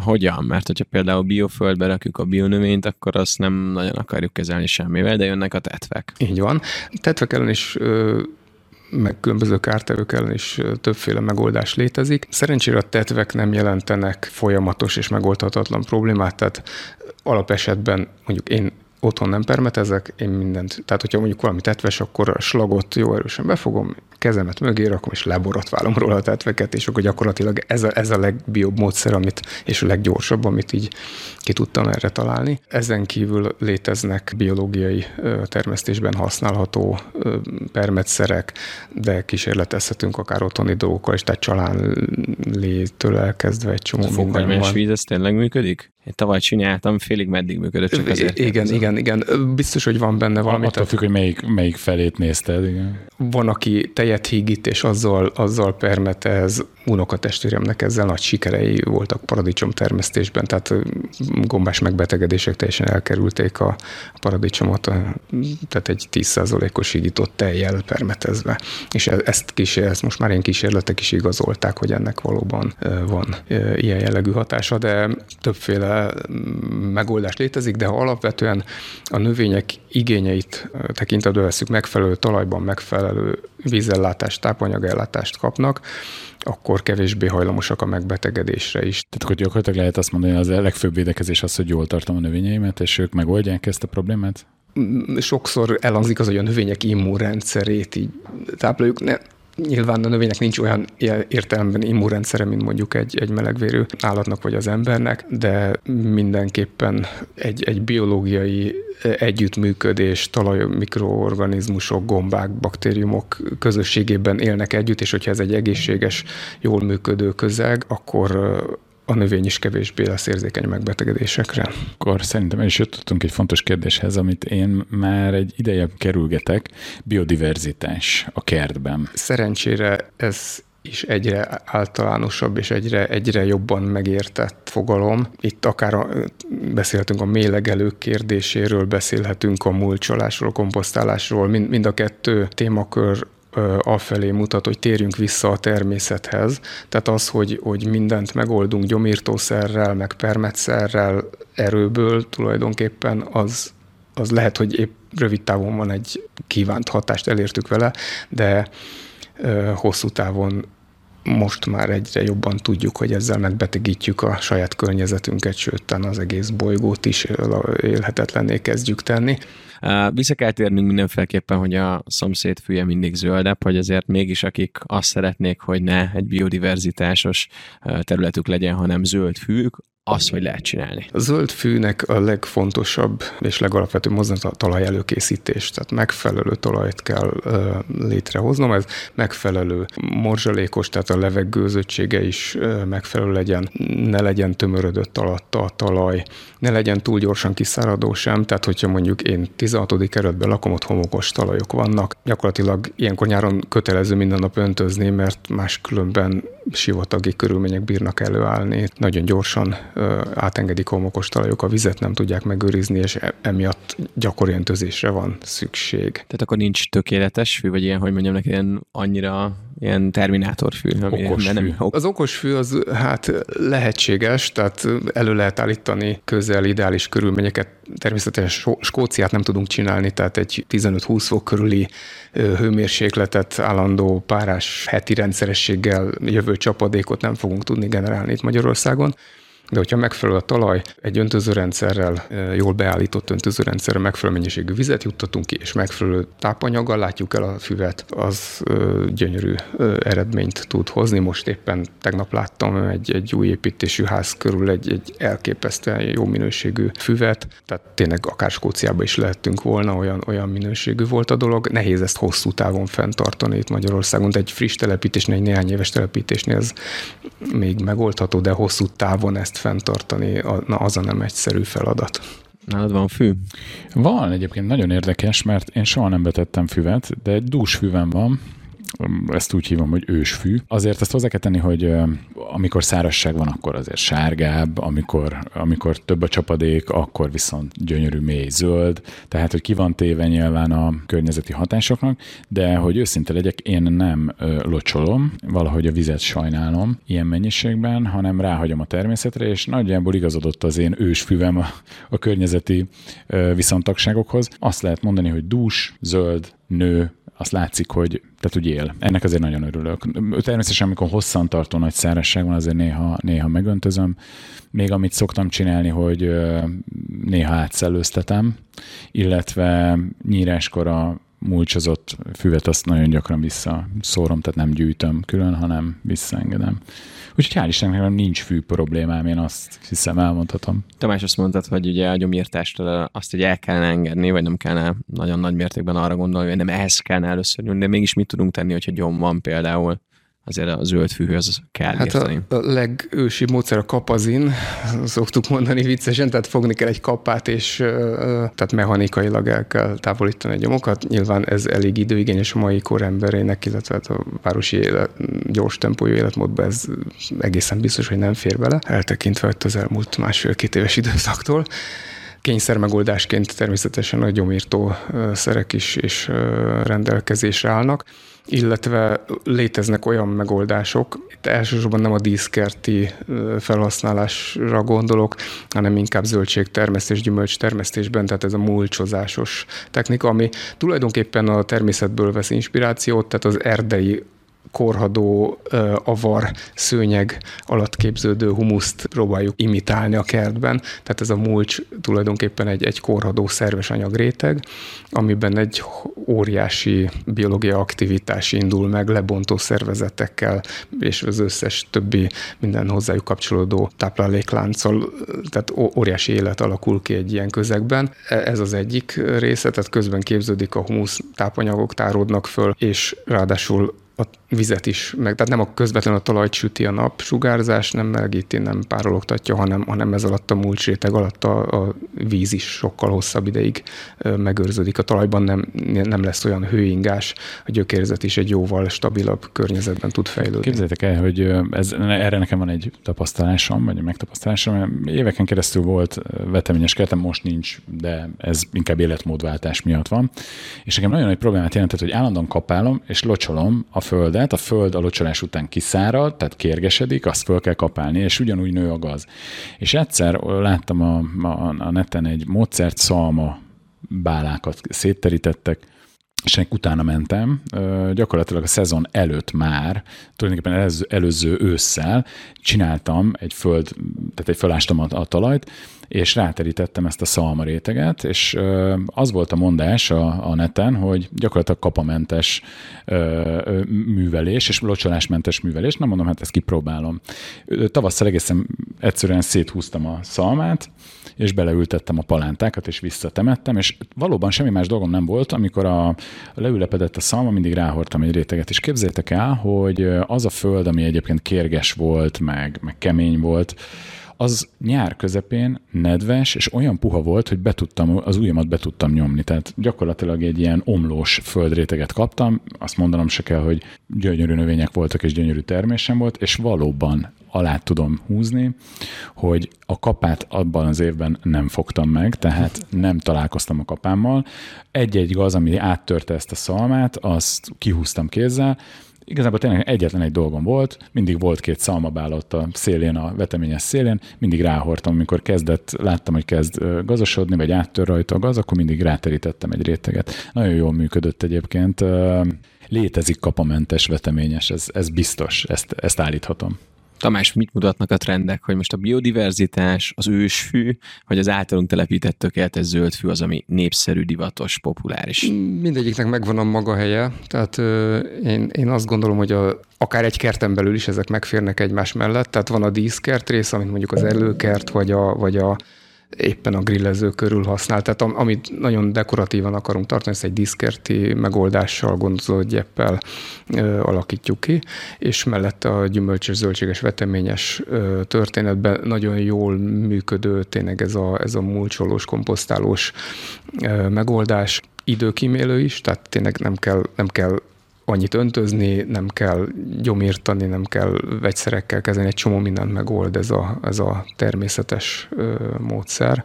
Hogyan? Mert hogyha például bioföldbe rakjuk a bionövényt, akkor azt nem nagyon akarjuk kezelni semmivel, de jönnek a tetvek. Így van. Tetvek ellen is meg különböző kártevők ellen is többféle megoldás létezik. Szerencsére a tetvek nem jelentenek folyamatos és megoldhatatlan problémát, tehát alapesetben mondjuk én otthon nem permetezek, én mindent. Tehát, hogyha mondjuk valami tetves, akkor a slagot jó erősen befogom, kezemet mögé rakom, és leborotválom róla a tetveket, és akkor gyakorlatilag ez a, ez a legbiobb módszer, amit, és a leggyorsabb, amit így ki tudtam erre találni. Ezen kívül léteznek biológiai termesztésben használható permetszerek, de kísérletezhetünk akár otthoni dolgokkal is, tehát csalánlétől elkezdve egy csomó minden van. víz, ez tényleg működik? Én tavaly csináltam, félig meddig működött, csak azért. Igen, igen, igen. Biztos, hogy van benne valami. Attól függ, hogy melyik, melyik felét nézted. Igen. Van, aki tejet hígít, és azzal, azzal permetez. Unokatestvéremnek ezzel nagy sikerei voltak paradicsom termesztésben, tehát gombás megbetegedések teljesen elkerülték a, paradicsomot, tehát egy 10%-os hígított tejjel permetezve. És e, ezt, kísér, ezt most már ilyen kísérletek is igazolták, hogy ennek valóban van ilyen jellegű hatása, de többféle megoldás létezik, de ha alapvetően a növények igényeit tekintetbe veszük, megfelelő talajban megfelelő vízellátást, tápanyagellátást kapnak, akkor kevésbé hajlamosak a megbetegedésre is. Tehát akkor gyakorlatilag lehet azt mondani, hogy az a legfőbb védekezés az, hogy jól tartom a növényeimet, és ők megoldják ezt a problémát? Sokszor elhangzik az, hogy a növények immunrendszerét így tápláljuk. Ne, Nyilván a növénynek nincs olyan értelemben immunrendszere, mint mondjuk egy, egy melegvérű állatnak vagy az embernek, de mindenképpen egy, egy biológiai együttműködés, talaj mikroorganizmusok, gombák, baktériumok közösségében élnek együtt, és hogyha ez egy egészséges, jól működő közeg, akkor a növény is kevésbé lesz érzékeny megbetegedésekre. Akkor szerintem el is jutottunk egy fontos kérdéshez, amit én már egy ideje kerülgetek, biodiverzitás a kertben. Szerencsére ez is egyre általánosabb és egyre, egyre jobban megértett fogalom. Itt akár a, beszélhetünk a mélegelők kérdéséről, beszélhetünk a mulcsolásról, komposztálásról, mind, mind a kettő témakör afelé mutat, hogy térjünk vissza a természethez. Tehát az, hogy, hogy mindent megoldunk gyomírtószerrel, meg permetszerrel, erőből tulajdonképpen az az lehet, hogy épp rövid távon van egy kívánt hatást, elértük vele, de hosszú távon most már egyre jobban tudjuk, hogy ezzel megbetegítjük a saját környezetünket, sőt, az egész bolygót is élhetetlenné kezdjük tenni. Vissza kell térnünk mindenféleképpen, hogy a szomszéd fűje mindig zöldebb, hogy azért mégis akik azt szeretnék, hogy ne egy biodiverzitásos területük legyen, hanem zöld fűk, az, hogy lehet csinálni. A zöld fűnek a legfontosabb és legalapvetőbb mozdulat a talaj előkészítés. Tehát megfelelő talajt kell ö, létrehoznom, ez megfelelő morzsalékos, tehát a levegőzöttsége is ö, megfelelő legyen, ne legyen tömörödött alatta a talaj, ne legyen túl gyorsan kiszáradó sem, tehát hogyha mondjuk én 16. kerületben lakom, ott homokos talajok vannak, gyakorlatilag ilyenkor nyáron kötelező minden nap öntözni, mert máskülönben sivatagi körülmények bírnak előállni. Nagyon gyorsan átengedik homokos talajok, a vizet nem tudják megőrizni, és e- emiatt gyakori öntözésre van szükség. Tehát akkor nincs tökéletes fű, vagy ilyen, hogy mondjam neki, ilyen annyira ilyen terminátorfű. Ami okos nem, fű. Ok. Az okos fű az hát lehetséges, tehát elő lehet állítani közel ideális körülményeket. Természetesen Skóciát nem tudunk csinálni, tehát egy 15-20 fok körüli hőmérsékletet állandó párás heti rendszerességgel jövő csapadékot nem fogunk tudni generálni itt Magyarországon. De hogyha megfelelő a talaj, egy öntözőrendszerrel, jól beállított öntözőrendszerrel megfelelő mennyiségű vizet juttatunk ki, és megfelelő tápanyaggal látjuk el a füvet, az gyönyörű eredményt tud hozni. Most éppen tegnap láttam egy, egy új építésű ház körül egy, egy elképesztően jó minőségű füvet, tehát tényleg akár Skóciába is lehetünk volna, olyan, olyan minőségű volt a dolog. Nehéz ezt hosszú távon fenntartani itt Magyarországon, de egy friss telepítésnél, egy néhány éves telepítésnél ez még megoldható, de hosszú távon ezt ezt fenntartani, na az a nem egyszerű feladat. Nálad van fű? Van egyébként, nagyon érdekes, mert én soha nem betettem füvet, de egy dús füvem van, ezt úgy hívom, hogy ősfű. Azért ezt hozzá kell tenni, hogy amikor szárazság van, akkor azért sárgább, amikor, amikor több a csapadék, akkor viszont gyönyörű mély zöld, tehát hogy ki van téve nyilván a környezeti hatásoknak, de hogy őszinte legyek, én nem locsolom, valahogy a vizet sajnálom ilyen mennyiségben, hanem ráhagyom a természetre, és nagyjából igazodott az én ősfüvem a, a környezeti viszontagságokhoz. Azt lehet mondani, hogy dús, zöld, nő, azt látszik, hogy tehát úgy él. Ennek azért nagyon örülök. Természetesen, amikor hosszan tartó nagy szárazság van, azért néha, néha megöntözöm. Még amit szoktam csinálni, hogy néha átszellőztetem, illetve nyíráskor a múlcsozott füvet azt nagyon gyakran visszaszórom, tehát nem gyűjtöm külön, hanem visszaengedem. Úgyhogy hál' Istennek nincs fű problémám, én azt hiszem elmondhatom. Tamás azt mondtad, hogy ugye a gyomírtástól azt, hogy el kellene engedni, vagy nem kellene nagyon nagy mértékben arra gondolni, hogy nem ehhez kellene először nyúlni, de mégis mit tudunk tenni, hogyha gyom van például? Azért a zöld fűhöz kell hát A, a legősibb módszer a kapazin, szoktuk mondani viccesen, tehát fogni kell egy kapát, és tehát mechanikailag el kell távolítani a gyomokat. Nyilván ez elég időigényes a mai kor emberének, illetve hát a városi élet, gyors tempójú életmódban ez egészen biztos, hogy nem fér bele, eltekintve az elmúlt másfél-két éves időszaktól. Kényszer megoldásként természetesen a gyomírtó szerek is, is rendelkezésre állnak illetve léteznek olyan megoldások, itt elsősorban nem a díszkerti felhasználásra gondolok, hanem inkább zöldségtermesztés, gyümölcstermesztésben, tehát ez a mulcsozásos technika, ami tulajdonképpen a természetből vesz inspirációt, tehát az erdei korhadó, avar, szőnyeg alatt képződő humuszt próbáljuk imitálni a kertben. Tehát ez a mulcs tulajdonképpen egy, egy korhadó szerves anyagréteg, amiben egy óriási biológiai aktivitás indul meg, lebontó szervezetekkel, és az összes többi minden hozzájuk kapcsolódó tápláléklánccal, tehát óriási élet alakul ki egy ilyen közegben. E, ez az egyik része, tehát közben képződik a humusz tápanyagok, táródnak föl, és ráadásul a vizet is, meg, tehát nem a közvetlenül a talajt süti a napsugárzás, nem melegíti, nem párologtatja, hanem, hanem ez alatt a réteg alatt a, a víz is sokkal hosszabb ideig megőrződik. A talajban nem, nem lesz olyan hőingás, a gyökérzet is egy jóval stabilabb környezetben tud fejlődni. Képzeljétek el, hogy ez, erre nekem van egy tapasztalásom, vagy egy megtapasztalásom. Éveken keresztül volt veteményes kertem, most nincs, de ez inkább életmódváltás miatt van. És nekem nagyon nagy problémát jelentett, hogy állandóan kapálom, és locsolom a földet, a föld a locsolás után kiszárad, tehát kérgesedik, azt föl kell kapálni, és ugyanúgy nő a gaz. És egyszer láttam a, a, a neten egy módszert szalma bálákat szétterítettek, és ennek utána mentem, gyakorlatilag a szezon előtt már, tulajdonképpen előző, előző ősszel csináltam egy föld, tehát egy fölástam a, a talajt, és ráterítettem ezt a szalma réteget, és az volt a mondás a, a neten, hogy gyakorlatilag kapamentes művelés, és locsolásmentes művelés, nem mondom, hát ezt kipróbálom. Tavasszal egészen egyszerűen széthúztam a szalmát, és beleültettem a palántákat, és visszatemettem, és valóban semmi más dolgom nem volt, amikor a leülepedett a szalma, mindig ráhordtam egy réteget, és képzeljétek el, hogy az a föld, ami egyébként kérges volt, meg, meg kemény volt, az nyár közepén nedves, és olyan puha volt, hogy be tudtam, az ujjamat be tudtam nyomni. Tehát gyakorlatilag egy ilyen omlós földréteget kaptam, azt mondanom se kell, hogy gyönyörű növények voltak, és gyönyörű termésem volt, és valóban alá tudom húzni, hogy a kapát abban az évben nem fogtam meg, tehát nem találkoztam a kapámmal. Egy-egy gaz, ami áttörte ezt a szalmát, azt kihúztam kézzel, Igazából tényleg egyetlen egy dolgom volt, mindig volt két szalmabál ott a szélén, a veteményes szélén, mindig ráhortam, amikor kezdett, láttam, hogy kezd gazosodni, vagy áttör rajta a gaz, akkor mindig ráterítettem egy réteget. Nagyon jól működött egyébként. Létezik kapamentes veteményes, ez, ez biztos, ezt, ezt állíthatom. Tamás, mit mutatnak a trendek, hogy most a biodiverzitás, az ősfű, vagy az általunk telepített tökéletes zöldfű az, ami népszerű, divatos, populáris? Mindegyiknek megvan a maga helye, tehát ö, én, én azt gondolom, hogy a, akár egy kerten belül is ezek megférnek egymás mellett, tehát van a díszkert rész, amit mondjuk az előkert, vagy a, vagy a éppen a grillező körül használ. Tehát amit nagyon dekoratívan akarunk tartani, ezt egy diszkerti megoldással, gondozógyeppel alakítjuk ki, és mellette a gyümölcsös, zöldséges, veteményes ö, történetben nagyon jól működő tényleg ez a, ez a mulcsolós, komposztálós ö, megoldás, időkímélő is, tehát tényleg nem kell, nem kell annyit öntözni, nem kell gyomírtani, nem kell vegyszerekkel kezdeni, egy csomó mindent megold ez a, ez a természetes ö, módszer.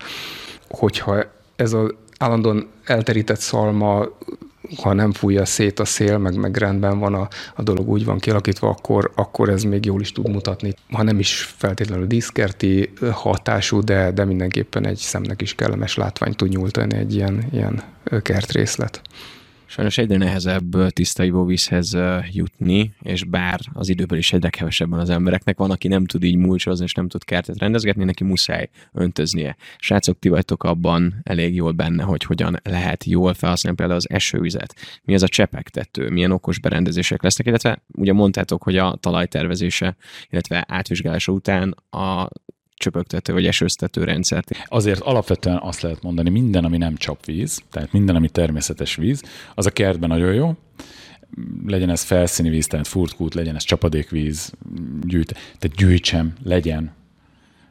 Hogyha ez az állandóan elterített szalma, ha nem fújja szét a szél, meg, meg rendben van a, a dolog úgy van kialakítva, akkor, akkor ez még jól is tud mutatni. Ha nem is feltétlenül diszkerti hatású, de, de mindenképpen egy szemnek is kellemes látvány tud nyújtani egy ilyen, ilyen kertrészlet. Sajnos egyre nehezebb tiszta ivóvízhez jutni, és bár az időből is egyre kevesebben az embereknek van, aki nem tud így múlcsozni, és nem tud kertet rendezgetni, neki muszáj öntöznie. Srácok, ti vagytok abban elég jól benne, hogy hogyan lehet jól felhasználni például az esővizet. Mi az a csepegtető, milyen okos berendezések lesznek, illetve ugye mondtátok, hogy a talajtervezése, illetve átvizsgálása után a csöpögtető vagy esőztető rendszert. Azért alapvetően azt lehet mondani, minden, ami nem csapvíz, tehát minden, ami természetes víz, az a kertben nagyon jó, legyen ez felszíni víz, tehát furtkút, legyen ez csapadékvíz, gyűjt, tehát gyűjtsem, legyen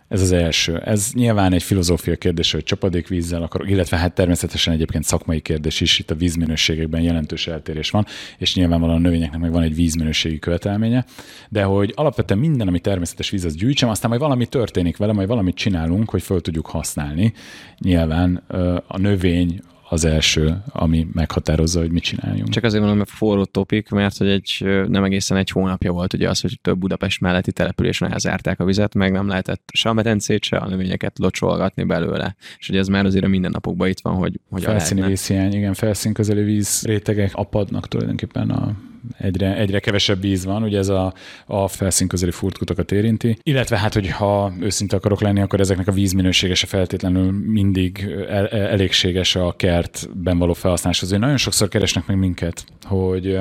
ez az első. Ez nyilván egy filozófia kérdés, hogy csapadékvízzel akarok, illetve hát természetesen egyébként szakmai kérdés is, itt a vízminőségekben jelentős eltérés van, és nyilvánvalóan a növényeknek meg van egy vízminőségi követelménye, de hogy alapvetően minden, ami természetes víz, az gyűjtsem, aztán majd valami történik vele, majd valamit csinálunk, hogy föl tudjuk használni. Nyilván a növény az első, ami meghatározza, hogy mit csináljunk. Csak azért mondom, hogy forró topik, mert hogy egy, nem egészen egy hónapja volt ugye az, hogy több Budapest melletti településen elzárták a vizet, meg nem lehetett se a medencét, se a növényeket locsolgatni belőle. És ugye ez már azért a mindennapokban itt van, hogy, hogy felszíni vízhiány, igen, felszín közeli víz rétegek apadnak tulajdonképpen a egyre, egyre kevesebb víz van, ugye ez a, a felszín közeli furtkutakat érinti. Illetve hát, hogy ha őszinte akarok lenni, akkor ezeknek a vízminősége se feltétlenül mindig el, elégséges a kertben való felhasználáshoz. Nagyon sokszor keresnek meg minket, hogy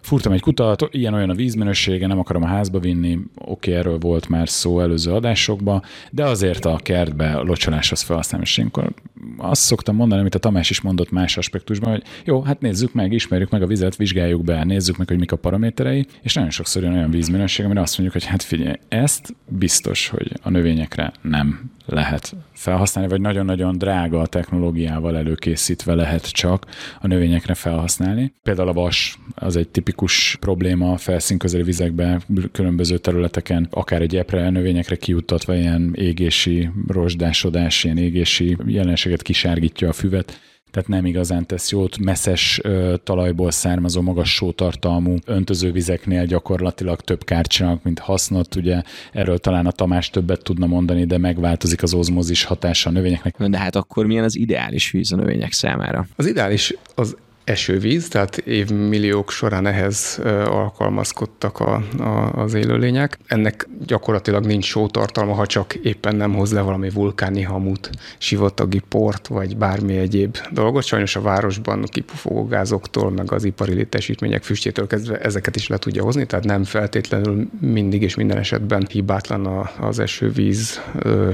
furtam egy kutat, ilyen-olyan a vízminősége, nem akarom a házba vinni, oké, erről volt már szó előző adásokban, de azért a kertbe a locsoláshoz felhasználni. És akkor azt szoktam mondani, amit a Tamás is mondott más aspektusban, hogy jó, hát nézzük meg, ismerjük meg a vizet, vizsgáljuk be, nézzük meg, hogy mik a paraméterei, és nagyon sokszor jön olyan vízminőség, amire azt mondjuk, hogy hát figyelj, ezt biztos, hogy a növényekre nem lehet felhasználni, vagy nagyon-nagyon drága a technológiával előkészítve lehet csak a növényekre felhasználni. Például a vas az egy tipikus probléma a felszínközeli vizekben, különböző területeken, akár egy epre növényekre kiutatva ilyen égési rozsdásodás, ilyen égési jelenséget kisárgítja a füvet tehát nem igazán tesz jót. Messzes talajból származó, magas sótartalmú öntözővizeknél gyakorlatilag több kárt csinálnak, mint hasznot. Ugye erről talán a Tamás többet tudna mondani, de megváltozik az ozmózis hatása a növényeknek. De hát akkor milyen az ideális víz a növények számára? Az ideális az esővíz, tehát évmilliók során ehhez alkalmazkodtak a, a, az élőlények. Ennek gyakorlatilag nincs sótartalma, ha csak éppen nem hoz le valami vulkáni hamut, sivatagi port, vagy bármi egyéb dolgot. Sajnos a városban kipufogó gázoktól, meg az ipari létesítmények füstjétől kezdve ezeket is le tudja hozni, tehát nem feltétlenül mindig és minden esetben hibátlan a, az esővíz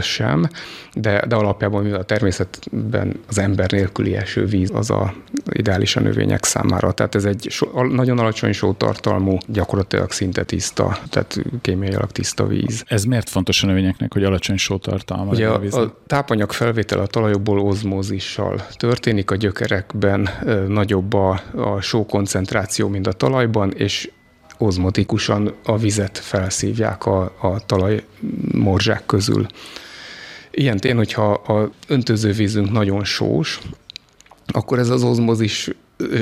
sem, de, de alapjában mivel a természetben az ember nélküli esővíz az a ideális növények számára. Tehát ez egy so, nagyon alacsony sótartalmú, gyakorlatilag szinte tiszta, tehát kémiailag tiszta víz. Ez miért fontos a növényeknek, hogy alacsony sótartalma Ugye a, a, a tápanyag felvétel a talajokból ozmózissal történik, a gyökerekben e, nagyobb a, a sókoncentráció, mint a talajban, és ozmotikusan a vizet felszívják a, a talaj morzsák közül. Ilyen tény, hogyha a öntözővízünk nagyon sós, akkor ez az ozmozis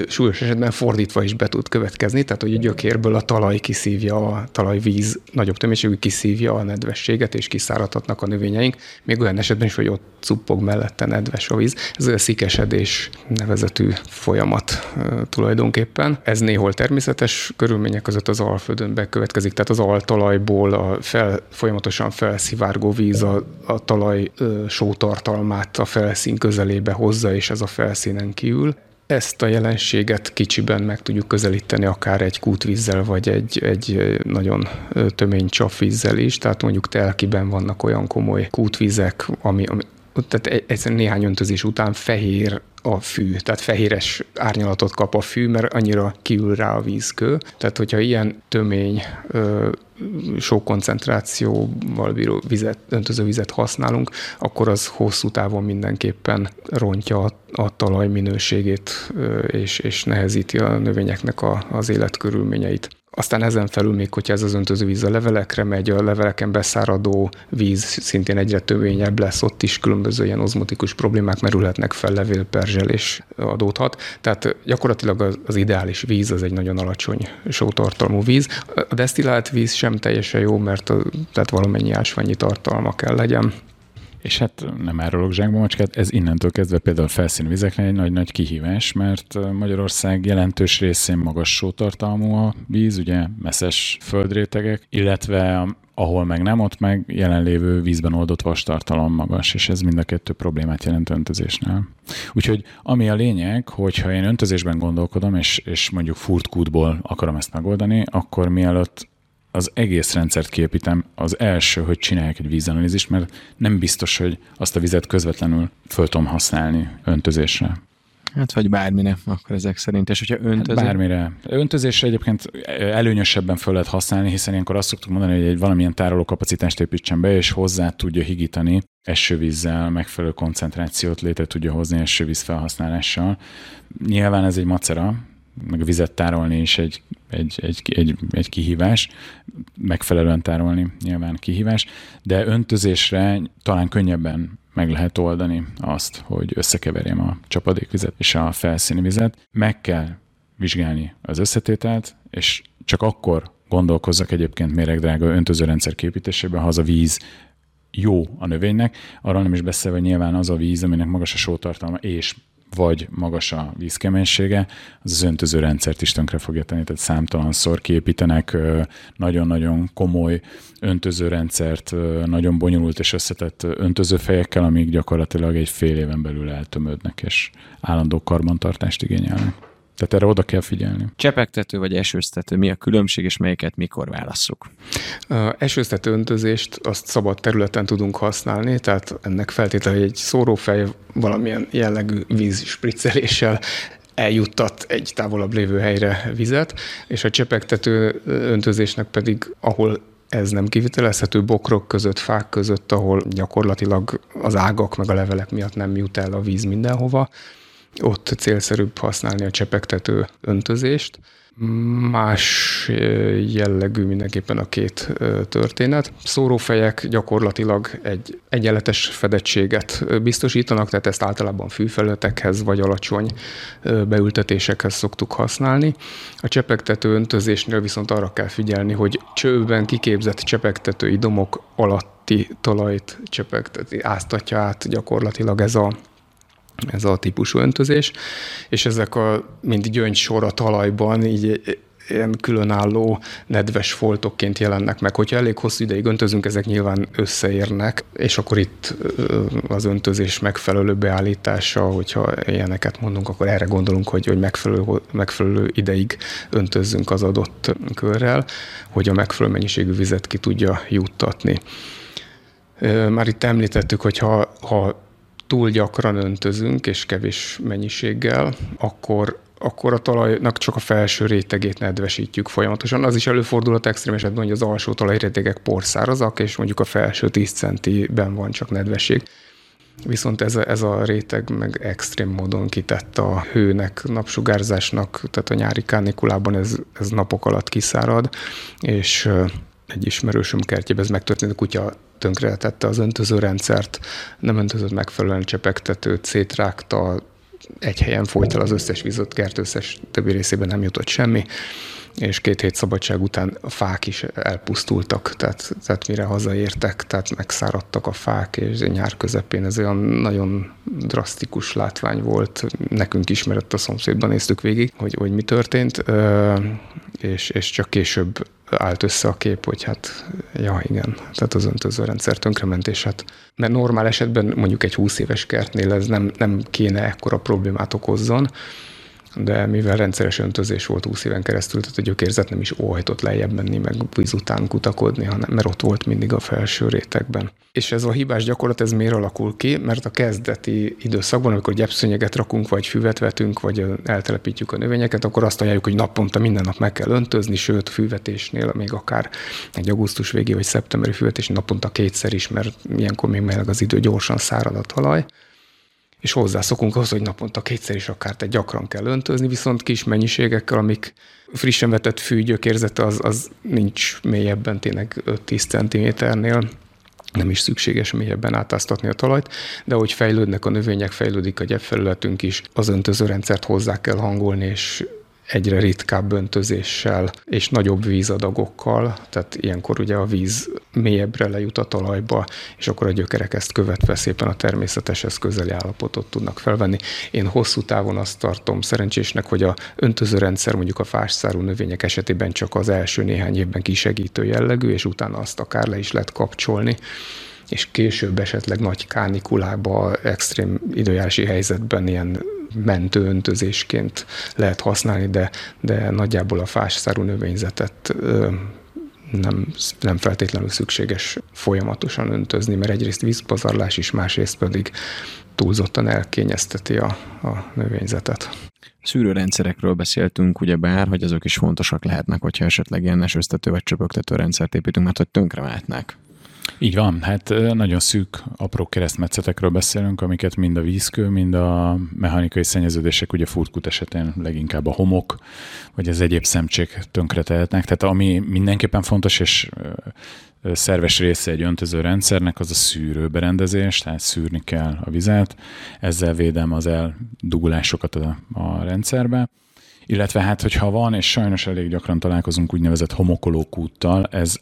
súlyos esetben fordítva is be tud következni, tehát hogy a gyökérből a talaj kiszívja, a talajvíz nagyobb töménységű kiszívja a nedvességet, és kiszáradhatnak a növényeink, még olyan esetben is, hogy ott cuppog mellette nedves a víz. Ez a szikesedés nevezetű folyamat tulajdonképpen. Ez néhol természetes körülmények között az alföldön bekövetkezik, tehát az altalajból a fel, folyamatosan felszivárgó víz a, a talaj sótartalmát a felszín közelébe hozza, és ez a felszínen kiül ezt a jelenséget kicsiben meg tudjuk közelíteni akár egy kútvízzel, vagy egy, egy nagyon tömény csapvízzel is, tehát mondjuk telkiben vannak olyan komoly kútvizek, ami, ami tehát egyszerűen néhány öntözés után fehér a fű, tehát fehéres árnyalatot kap a fű, mert annyira kiül rá a vízkő. Tehát, hogyha ilyen tömény, sok koncentrációval bíró vizet, öntöző vizet használunk, akkor az hosszú távon mindenképpen rontja a, a talaj minőségét, és, és nehezíti a növényeknek a, az életkörülményeit. Aztán ezen felül még, hogyha ez az öntöző víz a levelekre megy, a leveleken beszáradó víz szintén egyre tövényebb lesz, ott is különböző ilyen ozmotikus problémák merülhetnek fel, levélperzselés adódhat. Tehát gyakorlatilag az, ideális víz az egy nagyon alacsony sótartalmú víz. A desztillált víz sem teljesen jó, mert a, tehát valamennyi ásványi tartalma kell legyen. És hát nem árulok zsákba macskát, ez innentől kezdve például felszínvizeknél egy nagy-nagy kihívás, mert Magyarország jelentős részén magas sótartalmú a víz, ugye messzes földrétegek, illetve ahol meg nem, ott meg jelenlévő vízben oldott vastartalom magas, és ez mind a kettő problémát jelent öntözésnél. Úgyhogy ami a lényeg, hogyha én öntözésben gondolkodom, és, és mondjuk furtkútból akarom ezt megoldani, akkor mielőtt az egész rendszert képítem, az első, hogy csináljak egy vízanalízist, mert nem biztos, hogy azt a vizet közvetlenül föl tudom használni öntözésre. Hát vagy bármire, akkor ezek szerint. És hogyha öntözés... Hát bármire. Öntözésre egyébként előnyösebben föl lehet használni, hiszen ilyenkor azt szoktuk mondani, hogy egy valamilyen tárolókapacitást építsen be, és hozzá tudja higítani esővízzel, megfelelő koncentrációt létre tudja hozni esővíz felhasználással. Nyilván ez egy macera, meg vizet tárolni is egy, egy, egy, egy, egy kihívás, megfelelően tárolni nyilván kihívás, de öntözésre talán könnyebben meg lehet oldani azt, hogy összekeverjem a csapadékvizet és a felszíni vizet. Meg kell vizsgálni az összetételt, és csak akkor gondolkozzak egyébként méregdrága öntözőrendszer képítésében, ha az a víz jó a növénynek, arról nem is beszélve nyilván az a víz, aminek magas a sótartalma és vagy magas a vízkeménysége, az az öntöző rendszert is tönkre fogja tenni, tehát számtalanszor képítenek nagyon-nagyon komoly öntözőrendszert, nagyon bonyolult és összetett öntözőfejekkel, amik gyakorlatilag egy fél éven belül eltömödnek, és állandó karbantartást igényelnek. Tehát erre oda kell figyelni. Csepegtető vagy esőztető, mi a különbség, és melyiket mikor válasszuk? Esőztető öntözést azt szabad területen tudunk használni, tehát ennek feltétlenül egy szórófej valamilyen jellegű vízspricceléssel eljuttat egy távolabb lévő helyre vizet, és a csepegtető öntözésnek pedig, ahol ez nem kivitelezhető bokrok között, fák között, ahol gyakorlatilag az ágak meg a levelek miatt nem jut el a víz mindenhova, ott célszerűbb használni a csepegtető öntözést. Más jellegű mindenképpen a két történet. Szórófejek gyakorlatilag egy egyenletes fedettséget biztosítanak, tehát ezt általában fűfelületekhez vagy alacsony beültetésekhez szoktuk használni. A csepegtető öntözésnél viszont arra kell figyelni, hogy csőben kiképzett csepegtető idomok alatti talajt csepegteti, áztatja át gyakorlatilag ez a ez a típusú öntözés, és ezek a, mint gyöngysor a talajban, így ilyen különálló nedves foltokként jelennek meg. Hogyha elég hosszú ideig öntözünk, ezek nyilván összeérnek, és akkor itt az öntözés megfelelő beállítása, hogyha ilyeneket mondunk, akkor erre gondolunk, hogy, hogy megfelelő, megfelelő ideig öntözzünk az adott körrel, hogy a megfelelő mennyiségű vizet ki tudja juttatni. Már itt említettük, hogy ha, ha túl gyakran öntözünk, és kevés mennyiséggel, akkor akkor a talajnak csak a felső rétegét nedvesítjük folyamatosan. Az is előfordulhat extrém esetben, hogy az alsó talajrétegek porszárazak, és mondjuk a felső 10 centiben van csak nedvesség. Viszont ez a, ez a réteg meg extrém módon kitett a hőnek, napsugárzásnak, tehát a nyári kánikulában ez, ez napok alatt kiszárad, és egy ismerősöm kertjében ez megtörtént, a kutya tönkretette az öntözőrendszert, nem öntözött megfelelően csepegtetőt, szétrágta, egy helyen folyt el az összes vízot, kert összes többi részében nem jutott semmi, és két hét szabadság után a fák is elpusztultak, tehát, tehát mire hazaértek, tehát megszáradtak a fák, és nyár közepén ez olyan nagyon drasztikus látvány volt. Nekünk ismerett a szomszédban néztük végig, hogy, hogy mi történt, és, és csak később állt össze a kép, hogy hát, ja igen, tehát az öntözőrendszer tönkrement, és hát, mert normál esetben mondjuk egy 20 éves kertnél ez nem, nem kéne ekkora problémát okozzon, de mivel rendszeres öntözés volt 20 éven keresztül, tehát a gyökérzet nem is óhajtott lejjebb menni, meg víz után kutakodni, hanem mert ott volt mindig a felső rétegben. És ez a hibás gyakorlat, ez miért alakul ki? Mert a kezdeti időszakban, amikor gyepszönyeget rakunk, vagy füvet vetünk, vagy eltelepítjük a növényeket, akkor azt ajánljuk, hogy naponta minden nap meg kell öntözni, sőt, fűvetésnél még akár egy augusztus végé vagy szeptemberi fűvetés naponta kétszer is, mert ilyenkor még meg az idő gyorsan szárad a talaj és hozzászokunk ahhoz, hogy naponta kétszer is akár te gyakran kell öntözni, viszont kis mennyiségekkel, amik frissen vetett fűgyökérzete, az, az nincs mélyebben, tényleg 5-10 cm-nél, nem is szükséges mélyebben átáztatni a talajt, de hogy fejlődnek a növények, fejlődik a gyepfelületünk is, az öntözőrendszert hozzá kell hangolni, és egyre ritkább öntözéssel és nagyobb vízadagokkal, tehát ilyenkor ugye a víz mélyebbre lejut a talajba, és akkor a gyökerek ezt követve szépen a természeteshez közeli állapotot tudnak felvenni. Én hosszú távon azt tartom szerencsésnek, hogy a öntözőrendszer mondjuk a fásszárú növények esetében csak az első néhány évben kisegítő jellegű, és utána azt akár le is lehet kapcsolni és később esetleg nagy kánikulába, extrém időjárási helyzetben ilyen mentőöntözésként lehet használni, de, de nagyjából a fásszárú növényzetet nem, nem feltétlenül szükséges folyamatosan öntözni, mert egyrészt vízpazarlás is, másrészt pedig túlzottan elkényezteti a, a növényzetet. Szűrőrendszerekről beszéltünk, ugye bár, hogy azok is fontosak lehetnek, hogyha esetleg ilyen esőztető vagy csöpögtető rendszert építünk, mert hogy tönkre mehetnek. Így van, hát nagyon szűk, apró keresztmetszetekről beszélünk, amiket mind a vízkő, mind a mechanikai szennyeződések, ugye furtkut esetén leginkább a homok, vagy az egyéb szemcsék tönkre tehetnek. Tehát ami mindenképpen fontos, és szerves része egy öntöző rendszernek az a szűrőberendezés, tehát szűrni kell a vizet, ezzel védem az eldugulásokat a, a rendszerbe illetve hát, hogyha van, és sajnos elég gyakran találkozunk úgynevezett homokoló kúttal, ez,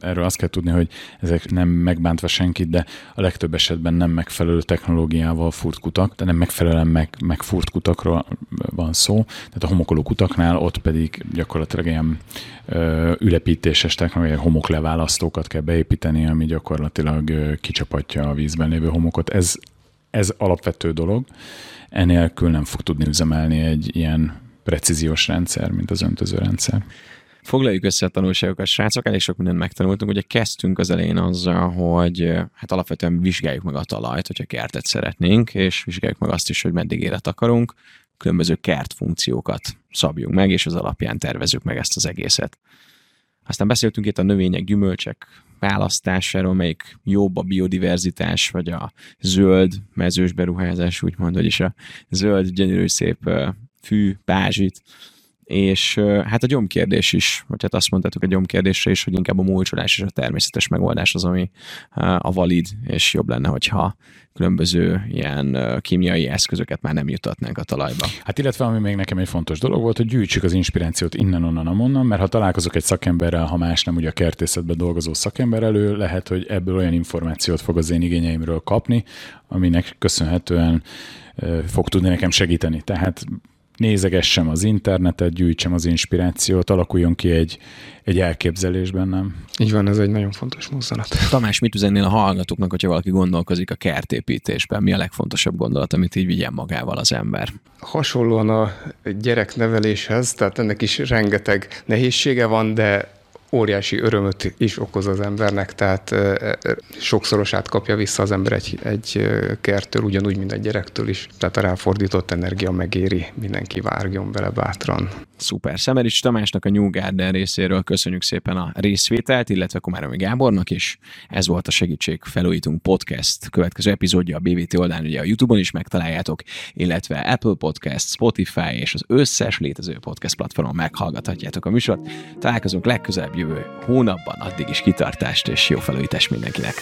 erről azt kell tudni, hogy ezek nem megbántva senkit, de a legtöbb esetben nem megfelelő technológiával furt kutak, de nem megfelelően meg, megfurt kutakról van szó. Tehát a homokoló kutaknál ott pedig gyakorlatilag ilyen ö, ülepítéses technológiai homokleválasztókat kell beépíteni, ami gyakorlatilag ö, kicsapatja a vízben lévő homokot. Ez, ez alapvető dolog enélkül nem fog tudni üzemelni egy ilyen precíziós rendszer, mint az öntöző rendszer. Foglaljuk össze a tanulságokat, srácok, elég sok mindent megtanultunk. Ugye kezdtünk az elején azzal, hogy hát alapvetően vizsgáljuk meg a talajt, hogyha kertet szeretnénk, és vizsgáljuk meg azt is, hogy meddig élet akarunk, különböző kertfunkciókat szabjunk meg, és az alapján tervezzük meg ezt az egészet. Aztán beszéltünk itt a növények, gyümölcsek választásáról, melyik jobb a biodiverzitás, vagy a zöld mezős beruházás, úgymond, vagyis a zöld, gyönyörű, szép fű, pázsit és hát a gyomkérdés is, vagy hát azt mondtátok a gyomkérdésre is, hogy inkább a múlcsolás és a természetes megoldás az, ami a valid, és jobb lenne, hogyha különböző ilyen kémiai eszközöket már nem jutatnánk a talajba. Hát illetve ami még nekem egy fontos dolog volt, hogy gyűjtsük az inspirációt innen, onnan, amonnan, mert ha találkozok egy szakemberrel, ha más nem ugye a kertészetben dolgozó szakember elő, lehet, hogy ebből olyan információt fog az én igényeimről kapni, aminek köszönhetően fog tudni nekem segíteni. Tehát nézegessem az internetet, gyűjtsem az inspirációt, alakuljon ki egy, egy elképzelés bennem. Így van, ez egy nagyon fontos mozzanat. Tamás, mit üzennél a hallgatóknak, hogyha valaki gondolkozik a kertépítésben? Mi a legfontosabb gondolat, amit így vigyen magával az ember? Hasonlóan a gyerekneveléshez, tehát ennek is rengeteg nehézsége van, de óriási örömöt is okoz az embernek, tehát sokszorosát kapja vissza az ember egy, egy kertől, ugyanúgy, mint egy gyerektől is. Tehát a ráfordított energia megéri, mindenki várjon bele bátran. Szuper. Szemerics Tamásnak a New Garden részéről köszönjük szépen a részvételt, illetve Komáromi Gábornak is. Ez volt a Segítség Felújítunk podcast következő epizódja a BVT oldalán, ugye a YouTube-on is megtaláljátok, illetve Apple Podcast, Spotify és az összes létező podcast platformon meghallgathatjátok a műsort. Találkozunk legközelebb jövő hónapban, addig is kitartást és jó felújítást mindenkinek!